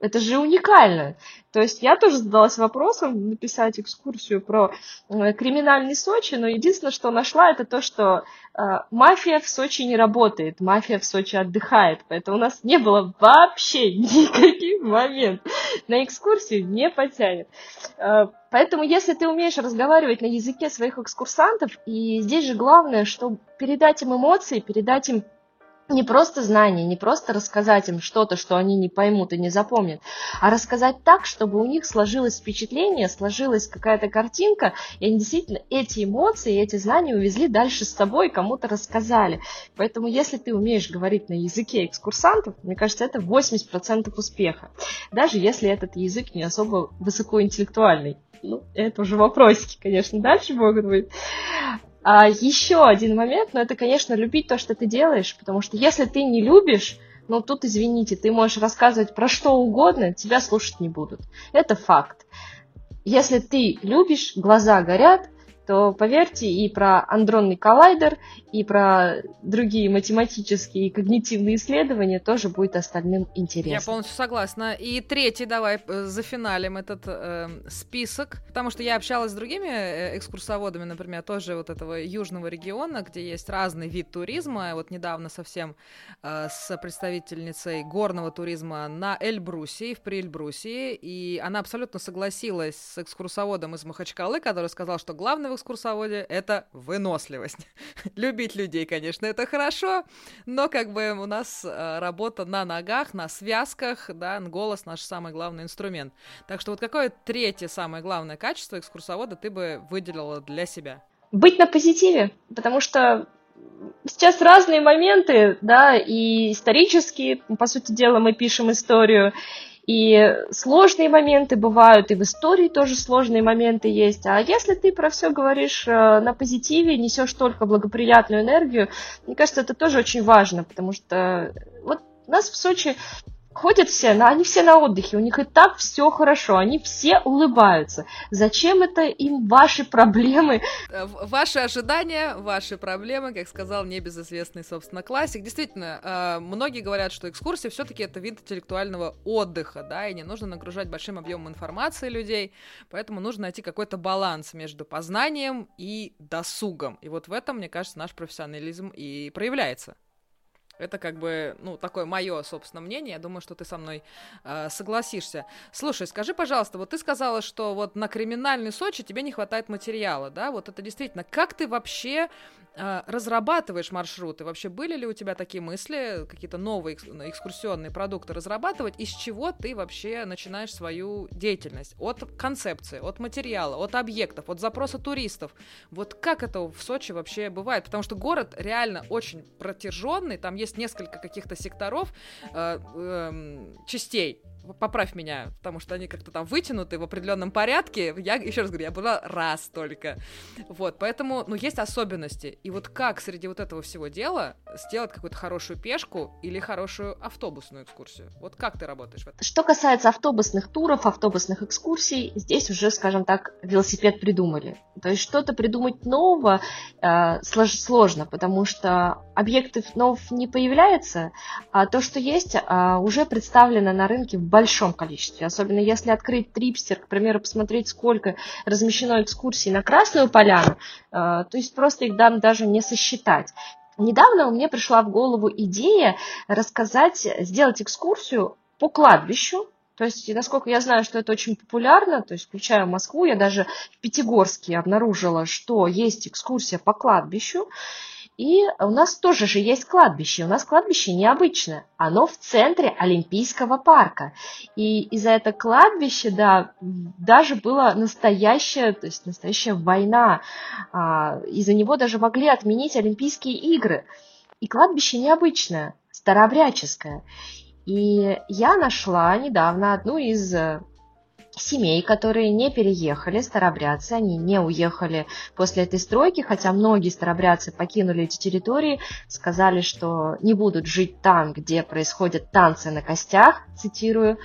[SPEAKER 2] Это же уникально. То есть я тоже задалась вопросом написать экскурсию про э, криминальный Сочи, но единственное, что нашла, это то, что э, мафия в Сочи не работает, мафия в Сочи отдыхает, поэтому у нас не было вообще никаких моментов. На экскурсию не потянет. Э, поэтому если ты умеешь разговаривать на языке своих экскурсантов, и здесь же главное, что передать им эмоции, передать им не просто знания, не просто рассказать им что-то, что они не поймут и не запомнят, а рассказать так, чтобы у них сложилось впечатление, сложилась какая-то картинка, и они действительно эти эмоции, эти знания увезли дальше с собой кому-то рассказали. Поэтому если ты умеешь говорить на языке экскурсантов, мне кажется, это 80% успеха. Даже если этот язык не особо высокоинтеллектуальный. Ну, это уже вопросики, конечно, дальше могут быть. А еще один момент, ну это, конечно, любить то, что ты делаешь, потому что если ты не любишь, ну тут, извините, ты можешь рассказывать про что угодно, тебя слушать не будут. Это факт. Если ты любишь, глаза горят, то поверьте, и про андронный коллайдер, и про другие математические и когнитивные исследования тоже будет остальным интересно.
[SPEAKER 1] Я полностью согласна. И третий, давай э, зафиналим этот э, список, потому что я общалась с другими э, экскурсоводами, например, тоже вот этого южного региона, где есть разный вид туризма. Вот недавно совсем э, с представительницей горного туризма на Эльбрусе, в Приэльбрусии, и она абсолютно согласилась с экскурсоводом из Махачкалы, который сказал, что главный экскурсоводе — это выносливость. Любить людей, конечно, это хорошо, но как бы у нас э, работа на ногах, на связках, да, голос наш самый главный инструмент. Так что вот какое третье самое главное качество экскурсовода ты бы выделила для себя?
[SPEAKER 2] Быть на позитиве, потому что сейчас разные моменты, да, и исторические, по сути дела, мы пишем историю, и сложные моменты бывают, и в истории тоже сложные моменты есть. А если ты про все говоришь э, на позитиве, несешь только благоприятную энергию, мне кажется, это тоже очень важно, потому что вот нас в Сочи Ходят все, они все на отдыхе, у них и так все хорошо, они все улыбаются. Зачем это им ваши проблемы?
[SPEAKER 1] Э, ваши ожидания, ваши проблемы, как сказал небезызвестный, собственно, классик. Действительно, э, многие говорят, что экскурсия все-таки это вид интеллектуального отдыха, да, и не нужно нагружать большим объемом информации людей, поэтому нужно найти какой-то баланс между познанием и досугом. И вот в этом, мне кажется, наш профессионализм и проявляется. Это как бы, ну, такое мое, собственно, мнение. Я думаю, что ты со мной э, согласишься. Слушай, скажи, пожалуйста, вот ты сказала, что вот на криминальный Сочи тебе не хватает материала, да? Вот это действительно. Как ты вообще э, разрабатываешь маршруты? Вообще были ли у тебя такие мысли, какие-то новые экскурсионные продукты разрабатывать? Из чего ты вообще начинаешь свою деятельность? От концепции, от материала, от объектов, от запроса туристов. Вот как это в Сочи вообще бывает? Потому что город реально очень протяженный, там есть есть несколько каких-то секторов, э, э, частей, поправь меня, потому что они как-то там вытянуты в определенном порядке. Я еще раз говорю, я была раз только. Вот, поэтому, ну, есть особенности. И вот как среди вот этого всего дела сделать какую-то хорошую пешку или хорошую автобусную экскурсию? Вот как ты работаешь?
[SPEAKER 2] Что касается автобусных туров, автобусных экскурсий, здесь уже, скажем так, велосипед придумали. То есть что-то придумать нового э, сложно, потому что объектов новых не появляется, а то, что есть, э, уже представлено на рынке в большом количестве. Особенно если открыть трипстер, к примеру, посмотреть, сколько размещено экскурсий на Красную Поляну, э, то есть просто их там даже не сосчитать. Недавно мне пришла в голову идея рассказать, сделать экскурсию по кладбищу, то есть, насколько я знаю, что это очень популярно, то есть, включая Москву, я даже в Пятигорске обнаружила, что есть экскурсия по кладбищу, и у нас тоже же есть кладбище. У нас кладбище необычное. Оно в центре Олимпийского парка. И из-за этого кладбища, да, даже была настоящая, то есть настоящая война. А, из-за него даже могли отменить Олимпийские игры. И кладбище необычное, старообрядческое. И я нашла недавно одну из семей, которые не переехали, старобрядцы, они не уехали после этой стройки, хотя многие старобрядцы покинули эти территории, сказали, что не будут жить там, где происходят танцы на костях, цитирую.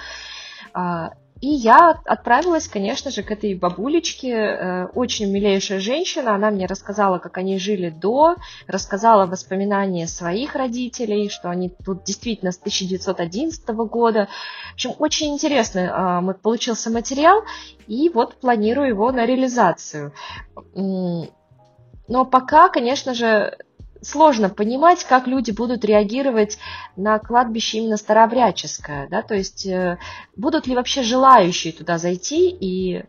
[SPEAKER 2] А, и я отправилась, конечно же, к этой бабулечке, э, очень милейшая женщина, она мне рассказала, как они жили до, рассказала воспоминания своих родителей, что они тут действительно с 1911 года. В общем, очень интересно э, получился материал, и вот планирую его на реализацию. Но пока, конечно же, сложно понимать, как люди будут реагировать на кладбище именно старообрядческое, да, то есть э, будут ли вообще желающие туда зайти и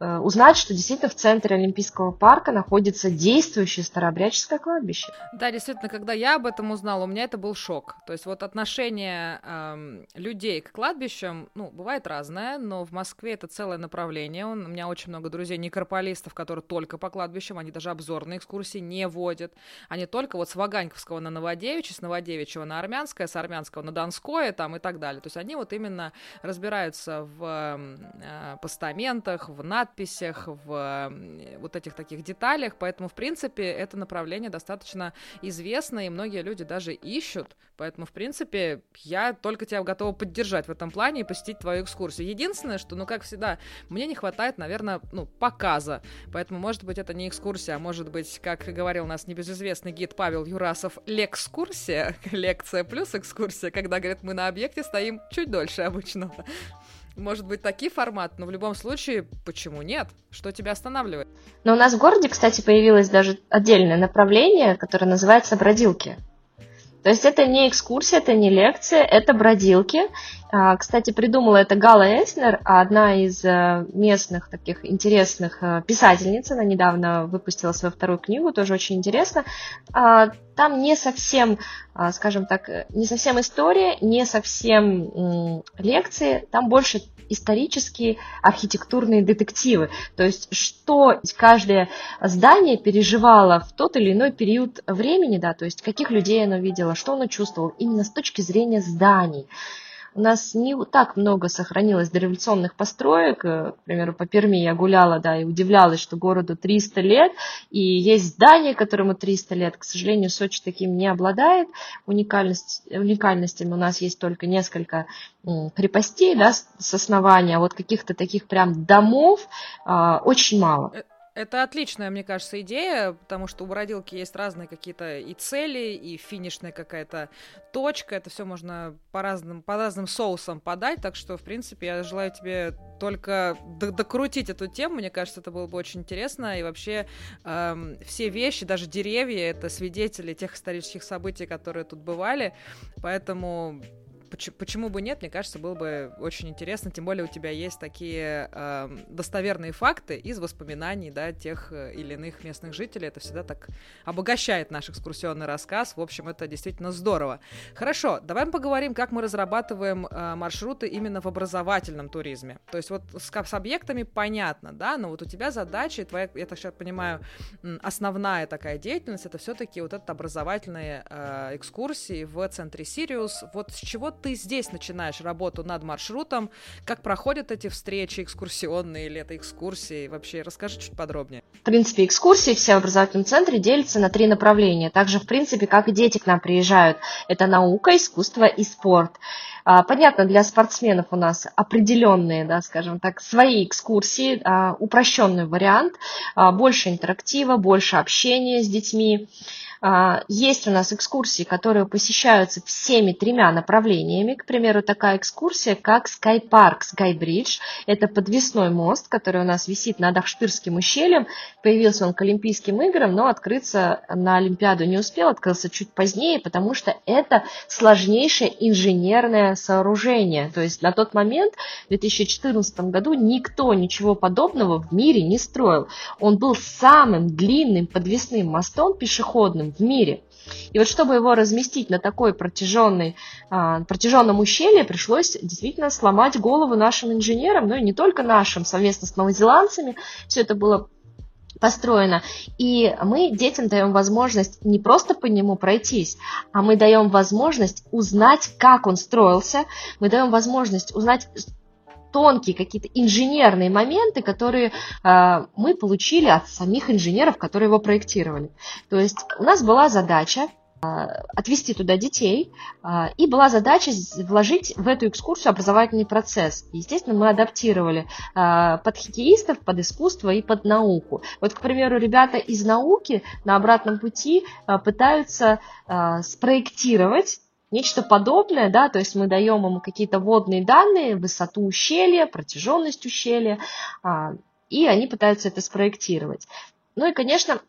[SPEAKER 2] узнать, что действительно в центре Олимпийского парка находится действующее старообрядческое кладбище.
[SPEAKER 1] Да, действительно, когда я об этом узнала, у меня это был шок. То есть вот отношение эм, людей к кладбищам, ну, бывает разное, но в Москве это целое направление. У меня очень много друзей некрополистов, которые только по кладбищам, они даже обзорные экскурсии не водят. Они только вот с Ваганьковского на Новодевичье, с Новодевичьего на Армянское, с Армянского на Донское там и так далее. То есть они вот именно разбираются в э, постаментах, в надписях, надписях, в вот этих таких деталях, поэтому, в принципе, это направление достаточно известно, и многие люди даже ищут, поэтому, в принципе, я только тебя готова поддержать в этом плане и посетить твою экскурсию. Единственное, что, ну, как всегда, мне не хватает, наверное, ну, показа, поэтому, может быть, это не экскурсия, а может быть, как говорил у нас небезызвестный гид Павел Юрасов, лекскурсия, лекция плюс экскурсия, когда, говорит, мы на объекте стоим чуть дольше обычного. Может быть, такие форматы, но в любом случае, почему нет? Что тебя останавливает?
[SPEAKER 2] Но у нас в городе, кстати, появилось даже отдельное направление, которое называется бродилки. То есть это не экскурсия, это не лекция, это бродилки. А, кстати, придумала это Гала Эснер, одна из э, местных таких интересных э, писательниц. Она недавно выпустила свою вторую книгу, тоже очень интересно. А, там не совсем, а, скажем так, не совсем история, не совсем лекции, там больше исторические архитектурные детективы. То есть, что каждое здание переживало в тот или иной период времени, да, то есть, каких людей оно видело, что оно чувствовало, именно с точки зрения зданий. У нас не так много сохранилось дореволюционных построек. Э, к примеру, по Перми я гуляла, да, и удивлялась, что городу 300 лет, и есть здание, которому 300 лет. К сожалению, Сочи таким не обладает. Уникальность, уникальностями у нас есть только несколько крепостей, да, с основания, вот каких-то таких прям домов а, очень мало.
[SPEAKER 1] Это отличная, мне кажется, идея, потому что у бродилки есть разные какие-то и цели, и финишная какая-то точка. Это все можно по разным, по разным соусам подать. Так что, в принципе, я желаю тебе только докрутить эту тему. Мне кажется, это было бы очень интересно. И вообще эм, все вещи, даже деревья, это свидетели тех исторических событий, которые тут бывали. Поэтому почему, почему бы нет, мне кажется, было бы очень интересно, тем более у тебя есть такие э, достоверные факты из воспоминаний, да, тех э, или иных местных жителей, это всегда так обогащает наш экскурсионный рассказ, в общем, это действительно здорово. Хорошо, давай мы поговорим, как мы разрабатываем э, маршруты именно в образовательном туризме, то есть вот с, с объектами понятно, да, но вот у тебя задача, твоя, я так сейчас понимаю, основная такая деятельность, это все-таки вот это образовательные э, экскурсии в центре Сириус, вот с чего ты здесь начинаешь работу над маршрутом, как проходят эти встречи экскурсионные или это экскурсии, вообще расскажи чуть подробнее.
[SPEAKER 2] В принципе, экскурсии все в образовательном центре делятся на три направления, также, в принципе, как и дети к нам приезжают. Это наука, искусство и спорт. А, понятно, для спортсменов у нас определенные, да, скажем так, свои экскурсии, а, упрощенный вариант, а, больше интерактива, больше общения с детьми. А, есть у нас экскурсии, которые посещаются всеми тремя направлениями. К примеру, такая экскурсия, как Sky Park, Sky Bridge. Это подвесной мост, который у нас висит над Ахштырским ущельем. Появился он к Олимпийским играм, но открыться на Олимпиаду не успел, открылся чуть позднее, потому что это сложнейшее инженерное сооружение. То есть на тот момент, в 2014 году, никто ничего подобного в мире не строил. Он был самым длинным подвесным мостом пешеходным в мире. И вот чтобы его разместить на такой протяженной, а, протяженном ущелье, пришлось действительно сломать голову нашим инженерам, ну и не только нашим, совместно с новозеландцами. Все это было построено. И мы детям даем возможность не просто по нему пройтись, а мы даем возможность узнать, как он строился, мы даем возможность узнать тонкие какие-то инженерные моменты, которые э, мы получили от самих инженеров, которые его проектировали. То есть у нас была задача отвести туда детей, а, и была задача вложить в эту экскурсию образовательный процесс. Естественно, мы адаптировали а, под хоккеистов, под искусство и под науку. Вот, к примеру, ребята из науки на обратном пути а, пытаются спроектировать нечто подобное, да, то есть мы даем ему какие-то водные данные, высоту ущелья, протяженность ущелья, и они пытаются это спроектировать. Ну и, конечно,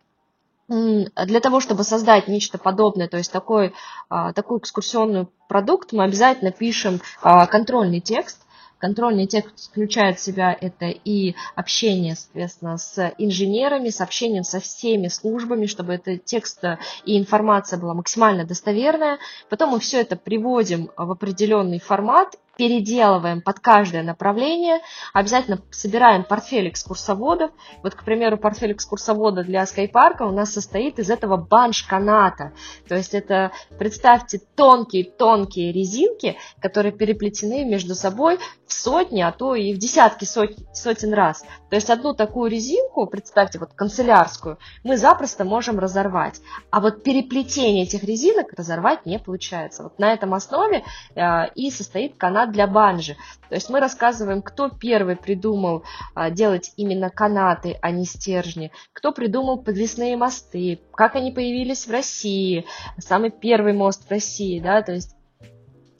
[SPEAKER 2] для того, чтобы создать нечто подобное, то есть такой, а, такой экскурсионный продукт, мы обязательно пишем а, контрольный текст. Контрольный текст включает в себя это и общение, соответственно, с инженерами, с общением со всеми службами, чтобы этот текст и информация была максимально достоверная. Потом мы все это приводим в определенный формат переделываем под каждое направление, обязательно собираем портфель экскурсоводов. Вот, к примеру, портфель экскурсовода для скайпарка у нас состоит из этого банш-каната. То есть это, представьте, тонкие-тонкие резинки, которые переплетены между собой в сотни, а то и в десятки сотен, сотен раз. То есть одну такую резинку, представьте, вот канцелярскую, мы запросто можем разорвать. А вот переплетение этих резинок разорвать не получается. Вот на этом основе э, и состоит канат для банжи. То есть мы рассказываем, кто первый придумал а, делать именно канаты, а не стержни, кто придумал подвесные мосты, как они появились в России, самый первый мост в России, да, то есть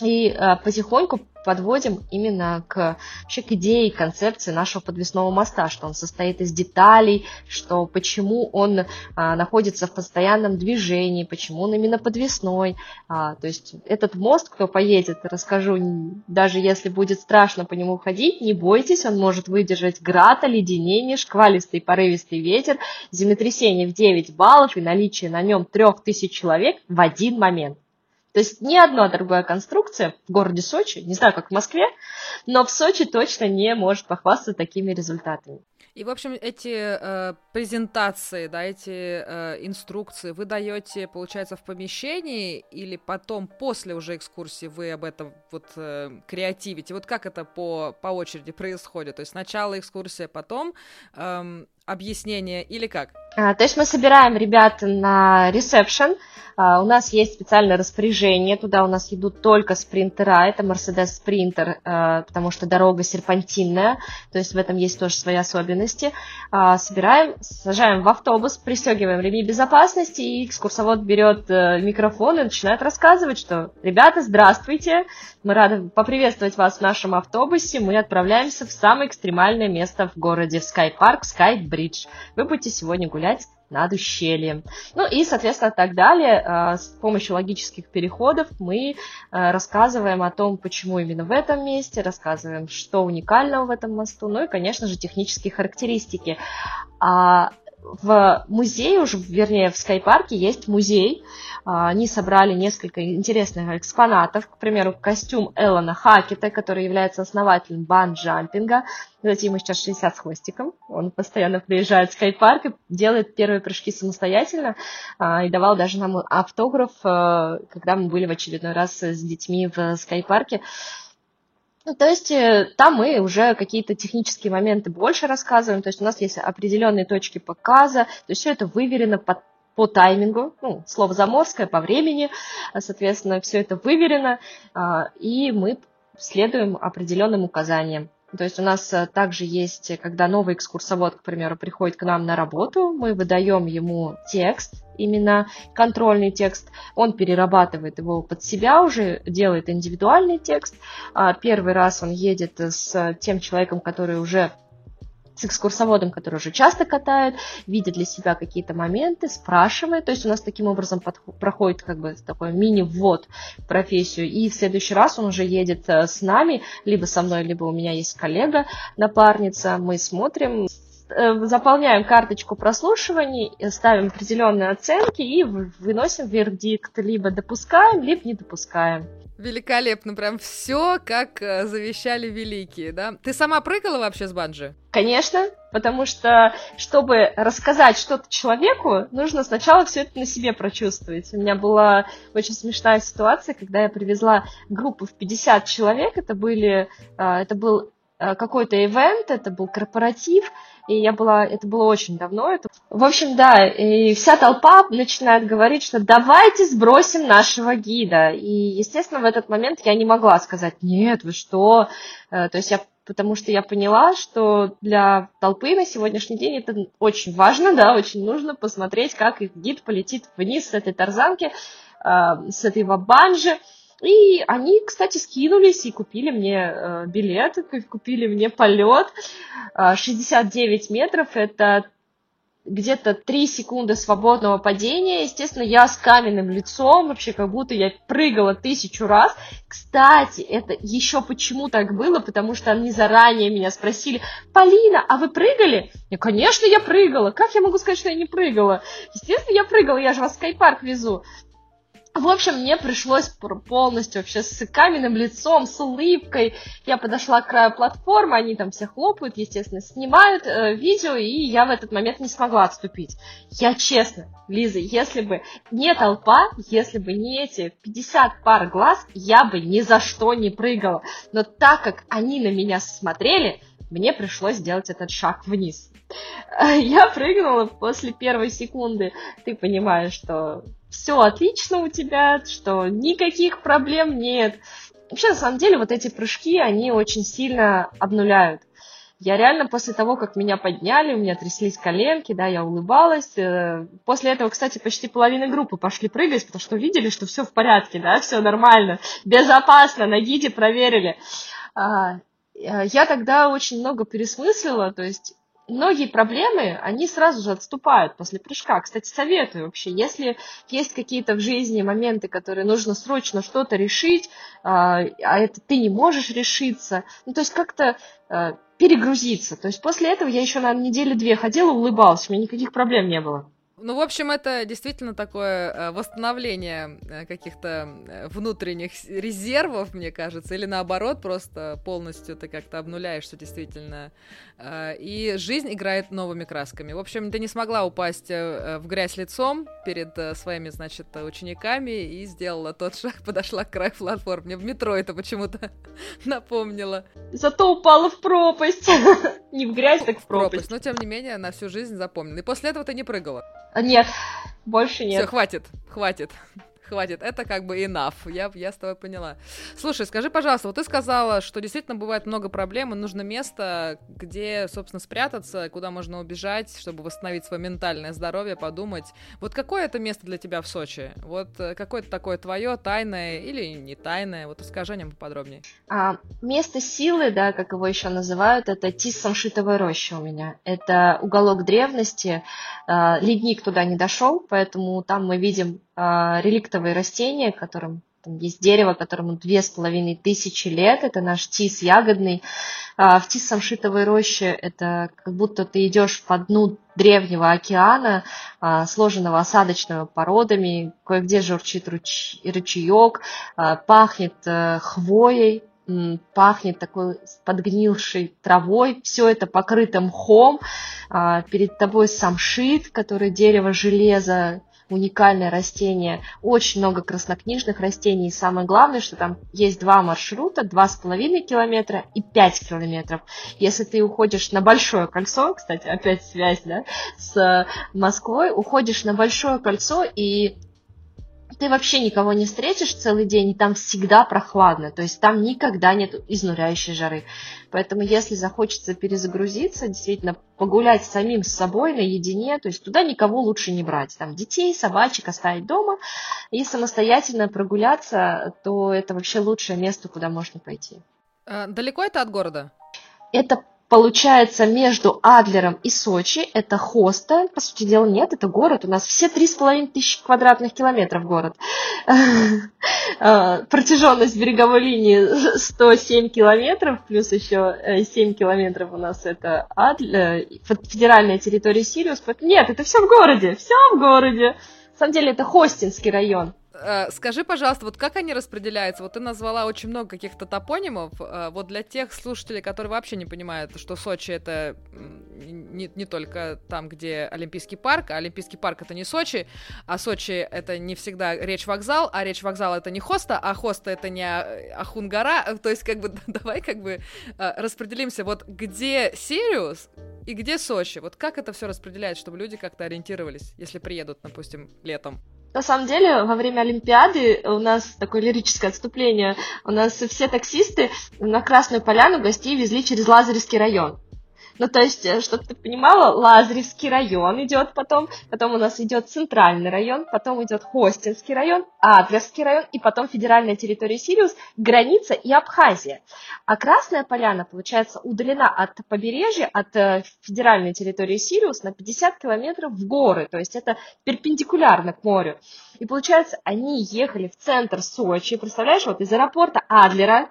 [SPEAKER 2] и а, потихоньку подводим именно к, вообще к идее, концепции нашего подвесного моста, что он состоит из деталей, что почему он а, находится в постоянном движении, почему он именно подвесной. А, то есть этот мост, кто поедет, расскажу, даже если будет страшно по нему ходить, не бойтесь, он может выдержать град, оледенение, шквалистый порывистый ветер, землетрясение в 9 баллов и наличие на нем 3000 человек в один момент. То есть ни одна другая конструкция в городе Сочи, не знаю, как в Москве, но в Сочи точно не может похвастаться такими результатами.
[SPEAKER 1] И, в общем, эти э, презентации, да, эти э, инструкции вы даете, получается, в помещении или потом, после уже экскурсии, вы об этом вот э, креативите? Вот как это по, по очереди происходит? То есть сначала экскурсия, потом э, объяснение или как?
[SPEAKER 2] А, то есть мы собираем ребят на ресепшн, а, у нас есть специальное распоряжение, туда у нас идут только спринтера, это Mercedes Sprinter, а, потому что дорога серпантинная, то есть в этом есть тоже свои особенности. А, собираем, сажаем в автобус, пристегиваем ремни безопасности, и экскурсовод берет э, микрофон и начинает рассказывать, что «Ребята, здравствуйте, мы рады поприветствовать вас в нашем автобусе, мы отправляемся в самое экстремальное место в городе, в Sky Park, Bridge. Вы будете сегодня гулять над ущельем. Ну и, соответственно, так далее. А, с помощью логических переходов мы а, рассказываем о том, почему именно в этом месте, рассказываем, что уникального в этом мосту, ну и, конечно же, технические характеристики. А в музее, уже, вернее, в Скайпарке есть музей. А, они собрали несколько интересных экспонатов. К примеру, костюм Эллона Хакета, который является основателем бан-джампинга. Кстати, ему сейчас 60 с хвостиком. Он постоянно приезжает в скайпарк и делает первые прыжки самостоятельно. А, и давал даже нам автограф, а, когда мы были в очередной раз с детьми в скайпарке. Ну, то есть э, там мы уже какие-то технические моменты больше рассказываем, то есть у нас есть определенные точки показа, то есть все это выверено под по таймингу, ну, слово заморское, по времени, соответственно, все это выверено, а, и мы следуем определенным указаниям. То есть у нас э, также есть, когда новый экскурсовод, к примеру, приходит к нам на работу, мы выдаем ему текст, именно контрольный текст, он перерабатывает его под себя уже, делает индивидуальный текст. А первый раз он едет с тем человеком, который уже с экскурсоводом, который уже часто катает, видит для себя какие-то моменты, спрашивает. То есть у нас таким образом под, проходит как бы такой мини-ввод в профессию. И в следующий раз он уже едет э, с нами, либо со мной, либо у меня есть коллега, напарница. Мы смотрим, заполняем карточку прослушиваний, ставим определенные оценки и выносим вердикт. Либо допускаем, либо не допускаем.
[SPEAKER 1] Великолепно, прям все, как э, завещали великие, да? Ты сама прыгала вообще с банджи?
[SPEAKER 2] Конечно, потому что, чтобы рассказать что-то человеку, нужно сначала все это на себе прочувствовать. У меня была очень смешная ситуация, когда я привезла группу в 50 человек, это были, э, это был э, какой-то ивент, это был корпоратив, и я была, это было очень давно. Это... В общем, да, и вся толпа начинает говорить, что давайте сбросим нашего гида. И, естественно, в этот момент я не могла сказать, нет, вы что? Э, то есть я потому что я поняла, что для толпы на сегодняшний день это очень важно, да, очень нужно посмотреть, как их гид полетит вниз с этой тарзанки, э, с этой вабанжи. И они, кстати, скинулись и купили мне э, билет, купили мне полет. 69 э, метров это где-то 3 секунды свободного падения. Естественно, я с каменным лицом, вообще как будто я прыгала тысячу раз. Кстати, это еще почему так было, потому что они заранее меня спросили, Полина, а вы прыгали? Я, конечно, я прыгала. Как я могу сказать, что я не прыгала? Естественно, я прыгала, я же вас в скайпарк везу. В общем, мне пришлось полностью вообще с каменным лицом, с улыбкой. Я подошла к краю платформы, они там все хлопают, естественно, снимают э, видео, и я в этот момент не смогла отступить. Я честно, Лиза, если бы не толпа, если бы не эти 50 пар глаз, я бы ни за что не прыгала. Но так как они на меня смотрели, мне пришлось сделать этот шаг вниз. Я прыгнула после первой секунды. Ты понимаешь, что все отлично у тебя, что никаких проблем нет. Вообще, на самом деле, вот эти прыжки, они очень сильно обнуляют. Я реально после того, как меня подняли, у меня тряслись коленки, да, я улыбалась. Э, после этого, кстати, почти половина группы пошли прыгать, потому что увидели, что все в порядке, да, все нормально, безопасно, на гиде проверили. А, э, я тогда очень много пересмыслила, то есть многие проблемы, они сразу же отступают после прыжка. Кстати, советую вообще, если есть какие-то в жизни моменты, которые нужно срочно что-то решить, а, а это ты не можешь решиться, ну, то есть как-то а, перегрузиться. То есть после этого я еще на неделю две ходила, улыбалась, у меня никаких проблем не было.
[SPEAKER 1] Ну, в общем, это действительно такое э, восстановление э, каких-то э, внутренних резервов, мне кажется, или наоборот, просто полностью ты как-то обнуляешься действительно. И жизнь играет новыми красками. В общем, ты не смогла упасть в грязь лицом перед своими, значит, учениками и сделала тот шаг, подошла к краю платформы. Мне в метро это почему-то напомнило.
[SPEAKER 2] Зато упала в пропасть. Не в грязь, так в пропасть.
[SPEAKER 1] Но, тем не менее, на всю жизнь запомнила. И после этого ты не прыгала.
[SPEAKER 2] Нет, больше нет.
[SPEAKER 1] Все, хватит, хватит хватит, это как бы enough, я, я с тобой поняла. Слушай, скажи, пожалуйста, вот ты сказала, что действительно бывает много проблем, и нужно место, где, собственно, спрятаться, куда можно убежать, чтобы восстановить свое ментальное здоровье, подумать. Вот какое это место для тебя в Сочи? Вот э, какое-то такое твое, тайное или не тайное? Вот расскажи о нем поподробнее.
[SPEAKER 2] А, место силы, да, как его еще называют, это Тиссамшитовая роща у меня. Это уголок древности, а, ледник туда не дошел, поэтому там мы видим реликтовые растения, которым там есть дерево, которому две с половиной тысячи лет, это наш тис ягодный. А, в тис самшитовой роще это как будто ты идешь по дну древнего океана, а, сложенного осадочными породами, кое-где журчит руч... ручеек, пахнет э, хвоей, пахнет такой подгнившей травой, все это покрыто мхом, перед тобой самшит, который дерево железа, уникальное растение, очень много краснокнижных растений, и самое главное, что там есть два маршрута, два с половиной километра и пять километров. Если ты уходишь на большое кольцо, кстати, опять связь, да, с Москвой, уходишь на большое кольцо и ты вообще никого не встретишь целый день, и там всегда прохладно, то есть там никогда нет изнуряющей жары. Поэтому если захочется перезагрузиться, действительно погулять самим с собой наедине, то есть туда никого лучше не брать. Там детей, собачек оставить дома и самостоятельно прогуляться, то это вообще лучшее место, куда можно пойти.
[SPEAKER 1] А, далеко это от города?
[SPEAKER 2] Это получается между Адлером и Сочи. Это Хоста. По сути дела, нет, это город. У нас все три с половиной тысячи квадратных километров город. А, протяженность береговой линии 107 километров, плюс еще 7 километров у нас это Адлер, федеральная территория Сириус. Нет, это все в городе, все в городе. На самом деле это Хостинский район.
[SPEAKER 1] Э, скажи, пожалуйста, вот как они распределяются? Вот ты назвала очень много каких-то топонимов. Э, вот для тех слушателей, которые вообще не понимают, что Сочи это не, не только там, где Олимпийский парк, а Олимпийский парк это не Сочи, а Сочи это не всегда речь вокзал, а речь вокзал это не Хоста, а Хоста это не Ахун-гора. То есть, как бы, давай как бы э, распределимся. Вот где Сириус и где Сочи? Вот как это все распределяется, чтобы люди как-то ориентировались, если приедут, допустим, летом?
[SPEAKER 2] На самом деле, во время Олимпиады у нас такое лирическое отступление. У нас все таксисты на Красную Поляну гостей везли через Лазаревский район. Ну, то есть, э, чтобы ты понимала, Лазаревский район идет потом, потом у нас идет центральный район, потом идет Хостинский район, Адлерский район, и потом федеральная территория Сириус, граница и Абхазия. А Красная Поляна, получается, удалена от побережья, от э, федеральной территории Сириус на 50 километров в горы, то есть это перпендикулярно к морю. И получается, они ехали в центр Сочи, представляешь, вот из аэропорта Адлера,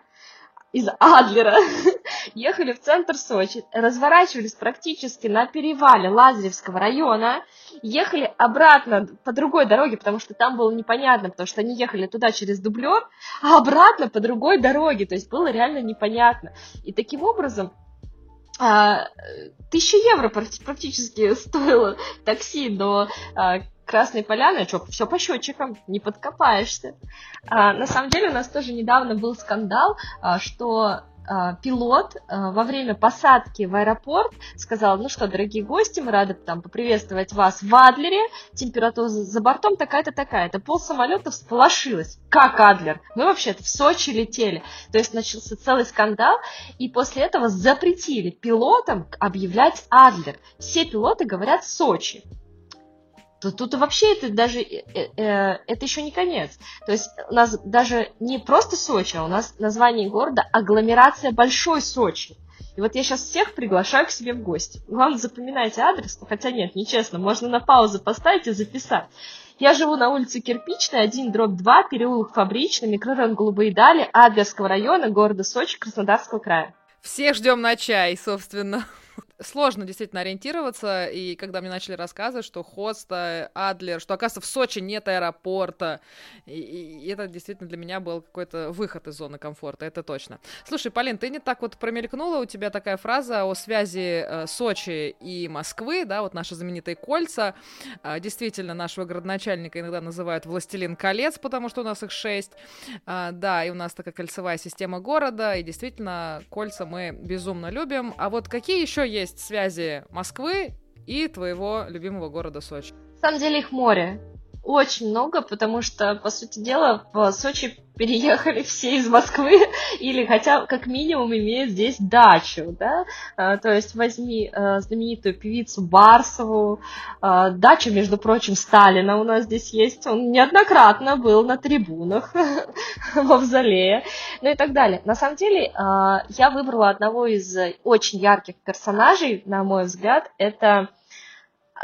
[SPEAKER 2] из Адлера ехали в центр Сочи, разворачивались практически на перевале Лазаревского района, ехали обратно по другой дороге, потому что там было непонятно, потому что они ехали туда через дублер, а обратно по другой дороге, то есть было реально непонятно. И таким образом а, тысяча евро практически стоило такси до а, Красной Поляны, что все по счетчикам, не подкопаешься. А, на самом деле у нас тоже недавно был скандал, а, что а, пилот а, во время посадки в аэропорт сказал, ну что, дорогие гости, мы рады там поприветствовать вас в Адлере, температура за бортом такая-то, такая-то. Пол самолета всполошилось. Как Адлер? Мы вообще-то в Сочи летели. То есть начался целый скандал, и после этого запретили пилотам объявлять Адлер. Все пилоты говорят Сочи то тут вообще это даже э, э, э, это еще не конец. То есть у нас даже не просто Сочи, а у нас название города агломерация Большой Сочи. И вот я сейчас всех приглашаю к себе в гости. Главное, запоминайте адрес, ну, хотя нет, нечестно, можно на паузу поставить и записать. Я живу на улице Кирпичная, 1, дробь 2, переулок Фабричный, микрорайон Голубые Дали, Адлерского района, города Сочи, Краснодарского края.
[SPEAKER 1] Всех ждем на чай, собственно сложно действительно ориентироваться, и когда мне начали рассказывать, что Хоста, Адлер, что, оказывается, в Сочи нет аэропорта, и, и это действительно для меня был какой-то выход из зоны комфорта, это точно. Слушай, Полин, ты не так вот промелькнула, у тебя такая фраза о связи э, Сочи и Москвы, да, вот наши знаменитые кольца, э, действительно, нашего городоначальника иногда называют «Властелин колец», потому что у нас их шесть, э, да, и у нас такая кольцевая система города, и действительно, кольца мы безумно любим, а вот какие еще есть есть связи Москвы и твоего любимого города Сочи?
[SPEAKER 2] На самом деле их море. Очень много, потому что, по сути дела, в Сочи переехали все из Москвы или хотя как минимум имеют здесь дачу, да, а, то есть возьми а, знаменитую певицу Барсову, а, дача, между прочим, Сталина у нас здесь есть, он неоднократно был на трибунах в Мавзолее, ну и так далее. На самом деле, а, я выбрала одного из очень ярких персонажей, на мой взгляд, это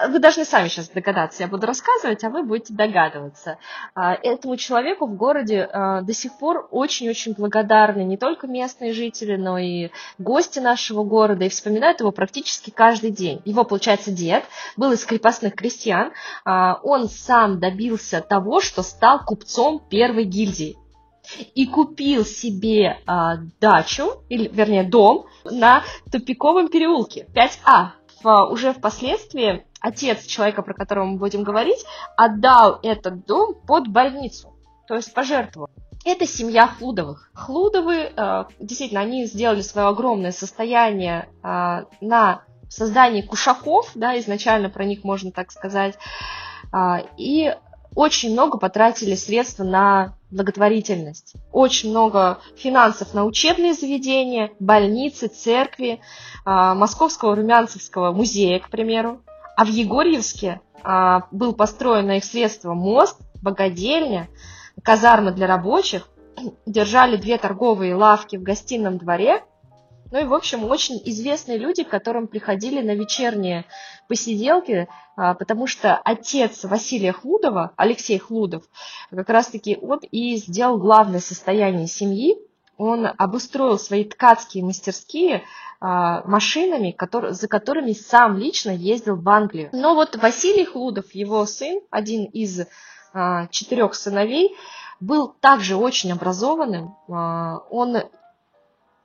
[SPEAKER 2] вы должны сами сейчас догадаться. Я буду рассказывать, а вы будете догадываться. А, этому человеку в городе а, до сих пор очень-очень благодарны не только местные жители, но и гости нашего города, и вспоминают его практически каждый день. Его, получается, дед был из крепостных крестьян. А, он сам добился того, что стал купцом первой гильдии и купил себе а, дачу, или вернее дом на тупиковом переулке 5А. В, уже впоследствии отец человека, про которого мы будем говорить, отдал этот дом под больницу, то есть пожертвовал. Это семья Хлудовых. Хлудовы, э, действительно, они сделали свое огромное состояние э, на создании кушаков, да, изначально про них можно так сказать, э, и очень много потратили средств на благотворительность. Очень много финансов на учебные заведения, больницы, церкви, Московского Румянцевского музея, к примеру. А в Егорьевске а, был построен на их средства мост, богадельня, казармы для рабочих, держали две торговые лавки в гостином дворе. Ну и, в общем, очень известные люди, к которым приходили на вечерние посиделки, а, потому что отец Василия Хлудова, Алексей Хлудов, как раз-таки он и сделал главное состояние семьи. Он обустроил свои ткацкие мастерские а, машинами, который, за которыми сам лично ездил в Англию. Но вот Василий Хлудов, его сын, один из а, четырех сыновей, был также очень образованным. Он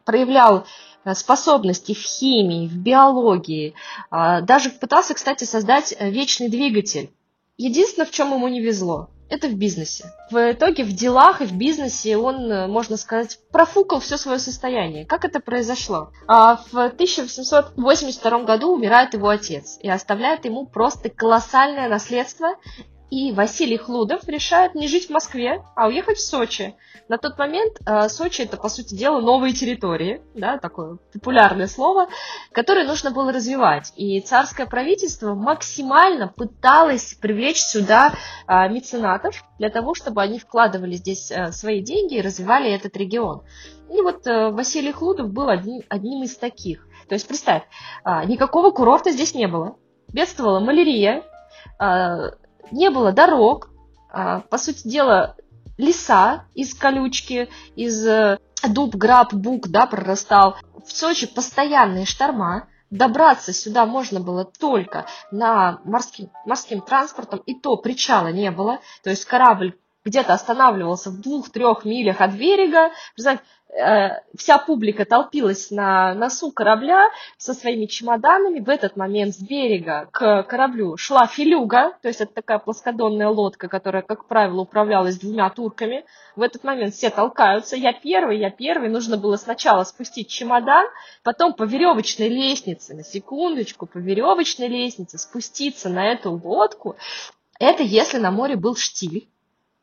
[SPEAKER 2] проявлял э, способности в химии, в биологии, а, даже пытался, кстати, создать э, вечный двигатель. Единственное, в чем ему не везло, это в бизнесе. В итоге в делах и в бизнесе он, э, можно сказать, профукал все свое состояние. Как это произошло? А в 1882 году умирает его отец и оставляет ему просто колоссальное наследство и Василий Хлудов решает не жить в Москве, а уехать в Сочи. На тот момент э, Сочи это, по сути дела, новые территории, да, такое популярное слово, которое нужно было развивать. И царское правительство максимально пыталось привлечь сюда э, меценатов для того, чтобы они вкладывали здесь э, свои деньги и развивали этот регион. И вот э, Василий Хлудов был одним, одним из таких. То есть, представь, э, никакого курорта здесь не было. Бедствовала малярия, э, не было дорог, а, по сути дела, леса из колючки, из э, дуб, граб, бук, да, прорастал. В Сочи постоянные шторма, добраться сюда можно было только на морским, морским транспортом, и то причала не было, то есть корабль где-то останавливался в двух-трех милях от берега. Э, вся публика толпилась на носу корабля со своими чемоданами. В этот момент с берега к кораблю шла филюга, то есть это такая плоскодонная лодка, которая, как правило, управлялась двумя турками. В этот момент все толкаются. Я первый, я первый. Нужно было сначала спустить чемодан, потом по веревочной лестнице, на секундочку, по веревочной лестнице спуститься на эту лодку. Это если на море был штиль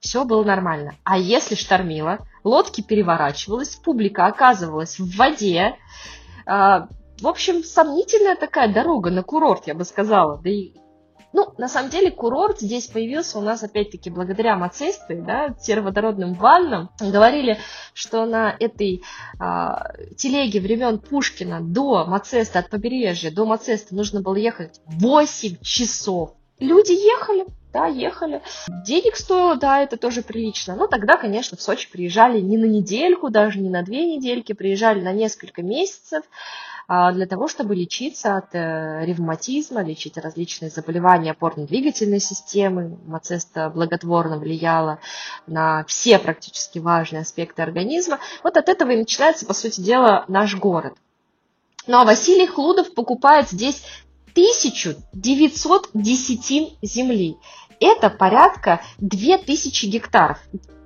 [SPEAKER 2] все было нормально. А если штормило, лодки переворачивалась, публика оказывалась в воде. А, в общем, сомнительная такая дорога на курорт, я бы сказала. Да и, ну, на самом деле, курорт здесь появился у нас, опять-таки, благодаря Мацесты, да, сероводородным ваннам. Говорили, что на этой а, телеге времен Пушкина до Мацеста, от побережья до Мацеста нужно было ехать 8 часов. Люди ехали, да, ехали. Денег стоило, да, это тоже прилично. Но тогда, конечно, в Сочи приезжали не на недельку, даже не на две недельки, приезжали на несколько месяцев а, для того, чтобы лечиться от э, ревматизма, лечить различные заболевания опорно-двигательной системы. Мацеста благотворно влияла на все практически важные аспекты организма. Вот от этого и начинается, по сути дела, наш город. Ну а Василий Хлудов покупает здесь 1900 десятин земли. Это порядка 2000 гектаров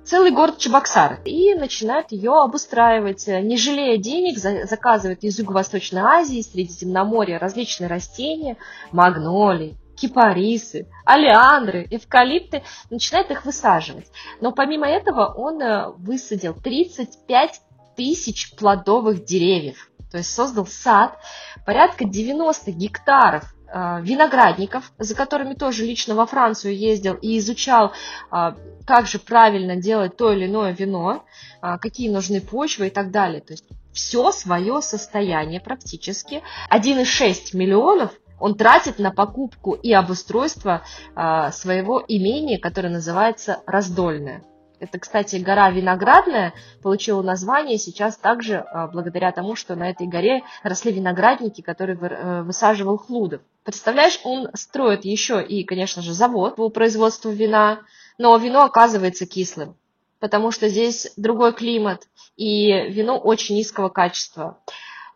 [SPEAKER 2] целый город Чебоксары. И начинают ее обустраивать, не жалея денег, заказывают из Юго-Восточной Азии, Средиземноморья различные растения, магнолии, кипарисы, алиандры, эвкалипты, начинает их высаживать. Но помимо этого он э, высадил 35 тысяч плодовых деревьев то есть создал сад, порядка 90 гектаров э, виноградников, за которыми тоже лично во Францию ездил и изучал, э, как же правильно делать то или иное вино, э, какие нужны почвы и так далее. То есть все свое состояние практически. 1,6 миллионов он тратит на покупку и обустройство своего имения, которое называется раздольное. Это, кстати, гора Виноградная получила название сейчас также а, благодаря тому, что на этой горе росли виноградники, которые э, высаживал Хлудов. Представляешь, он строит еще и, конечно же, завод по производству вина, но вино оказывается кислым, потому что здесь другой климат, и вино очень низкого качества.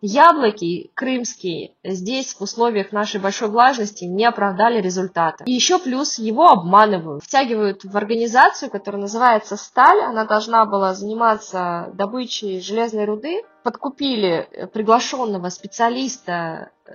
[SPEAKER 2] Яблоки крымские здесь в условиях нашей большой влажности не оправдали результата. И еще плюс его обманывают. Втягивают в организацию, которая называется «Сталь». Она должна была заниматься добычей железной руды. Подкупили э, приглашенного специалиста э,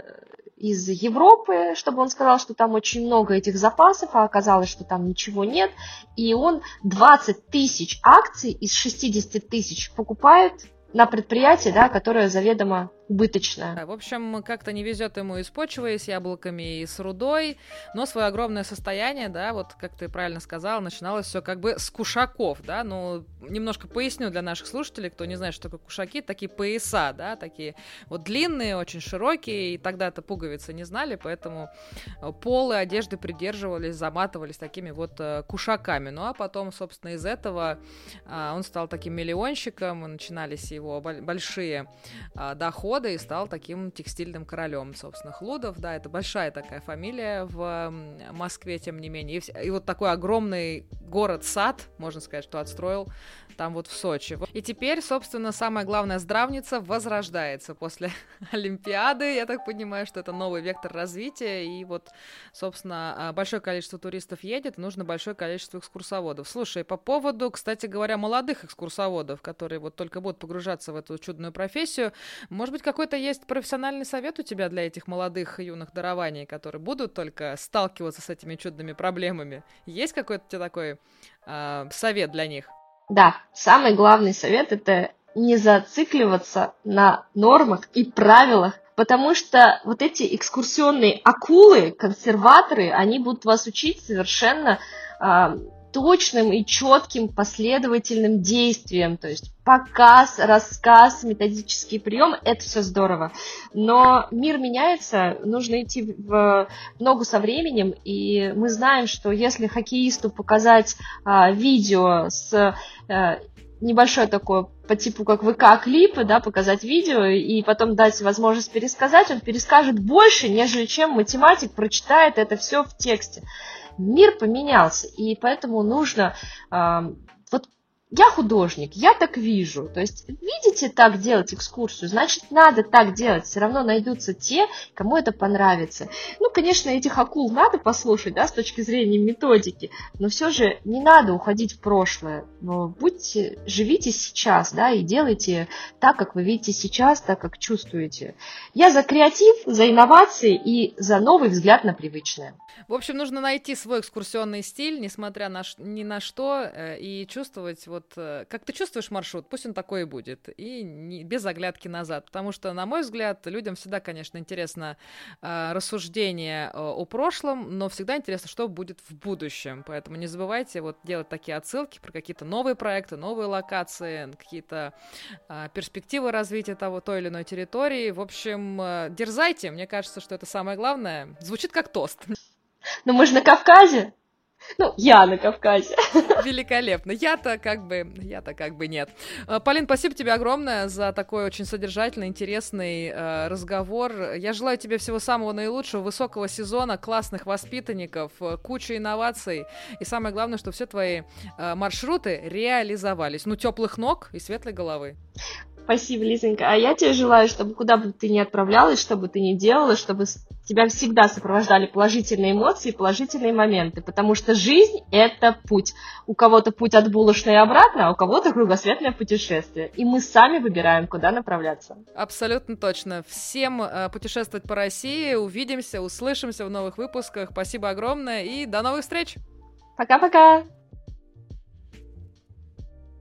[SPEAKER 2] из Европы, чтобы он сказал, что там очень много этих запасов, а оказалось, что там ничего нет. И он 20 тысяч акций из 60 тысяч покупает на предприятие, да, которое заведомо убыточная.
[SPEAKER 1] В общем, как-то не везет ему и с почвой, и с яблоками, и с рудой, но свое огромное состояние, да, вот как ты правильно сказал, начиналось все как бы с кушаков, да, ну, немножко поясню для наших слушателей, кто не знает, что такое кушаки, такие пояса, да, такие вот длинные, очень широкие, и тогда-то пуговицы не знали, поэтому полы одежды придерживались, заматывались такими вот э, кушаками, ну, а потом, собственно, из этого а, он стал таким миллионщиком, начинались его большие а, доходы, года и стал таким текстильным королем, собственно, Хлудов, да, это большая такая фамилия в Москве, тем не менее, и, и вот такой огромный город-сад, можно сказать, что отстроил там вот в Сочи. И теперь, собственно, самая главная здравница возрождается после Олимпиады. Я так понимаю, что это новый вектор развития, и вот, собственно, а, большое количество туристов едет, нужно большое количество экскурсоводов. Слушай, по поводу, кстати говоря, молодых экскурсоводов, которые вот только будут погружаться в эту чудную профессию, может быть, какой-то есть профессиональный совет у тебя для этих молодых юных дарований, которые будут только сталкиваться с этими чудными проблемами? Есть какой-то у такой э, совет для них?
[SPEAKER 2] Да, самый главный совет это не зацикливаться на нормах и правилах, потому что вот эти экскурсионные акулы, консерваторы, они будут вас учить совершенно э, точным и четким последовательным действием. То есть показ, рассказ, методический прием – это все здорово. Но мир меняется, нужно идти в ногу со временем, и мы знаем, что если хоккеисту показать а, видео с а, небольшое такое по типу как ВК-клипы, да, показать видео и потом дать возможность пересказать, он перескажет больше, нежели чем математик прочитает это все в тексте мир поменялся, и поэтому нужно я художник, я так вижу. То есть, видите так делать экскурсию, значит, надо так делать. Все равно найдутся те, кому это понравится. Ну, конечно, этих акул надо послушать, да, с точки зрения методики, но все же не надо уходить в прошлое. Но будьте, живите сейчас, да, и делайте так, как вы видите сейчас, так, как чувствуете. Я за креатив, за инновации и за новый взгляд на привычное.
[SPEAKER 1] В общем, нужно найти свой экскурсионный стиль, несмотря на, ни на что, э, и чувствовать вот вот э, как ты чувствуешь маршрут, пусть он такой и будет, и не, без оглядки назад, потому что, на мой взгляд, людям всегда, конечно, интересно э, рассуждение о, о прошлом, но всегда интересно, что будет в будущем, поэтому не забывайте вот делать такие отсылки про какие-то новые проекты, новые локации, какие-то э, перспективы развития того той или иной территории, в общем, э, дерзайте, мне кажется, что это самое главное, звучит как тост.
[SPEAKER 2] Но мы же на Кавказе. Ну, я на Кавказе.
[SPEAKER 1] Великолепно. Я-то как бы, я-то как бы нет. Э, Полин, спасибо тебе огромное за такой очень содержательный, интересный э, разговор. Я желаю тебе всего самого наилучшего, высокого сезона, классных воспитанников, э, кучи инноваций. И самое главное, что все твои э, маршруты реализовались. Ну, теплых ног и светлой головы.
[SPEAKER 2] Спасибо, Лизонька. А я тебе желаю, чтобы куда бы ты ни отправлялась, что бы ты ни делала, чтобы тебя всегда сопровождали положительные эмоции, положительные моменты, потому что жизнь – это путь. У кого-то путь от булочной обратно, а у кого-то кругосветное путешествие. И мы сами выбираем, куда направляться.
[SPEAKER 1] Абсолютно точно. Всем э, путешествовать по России. Увидимся, услышимся в новых выпусках. Спасибо огромное и до новых встреч!
[SPEAKER 2] Пока-пока!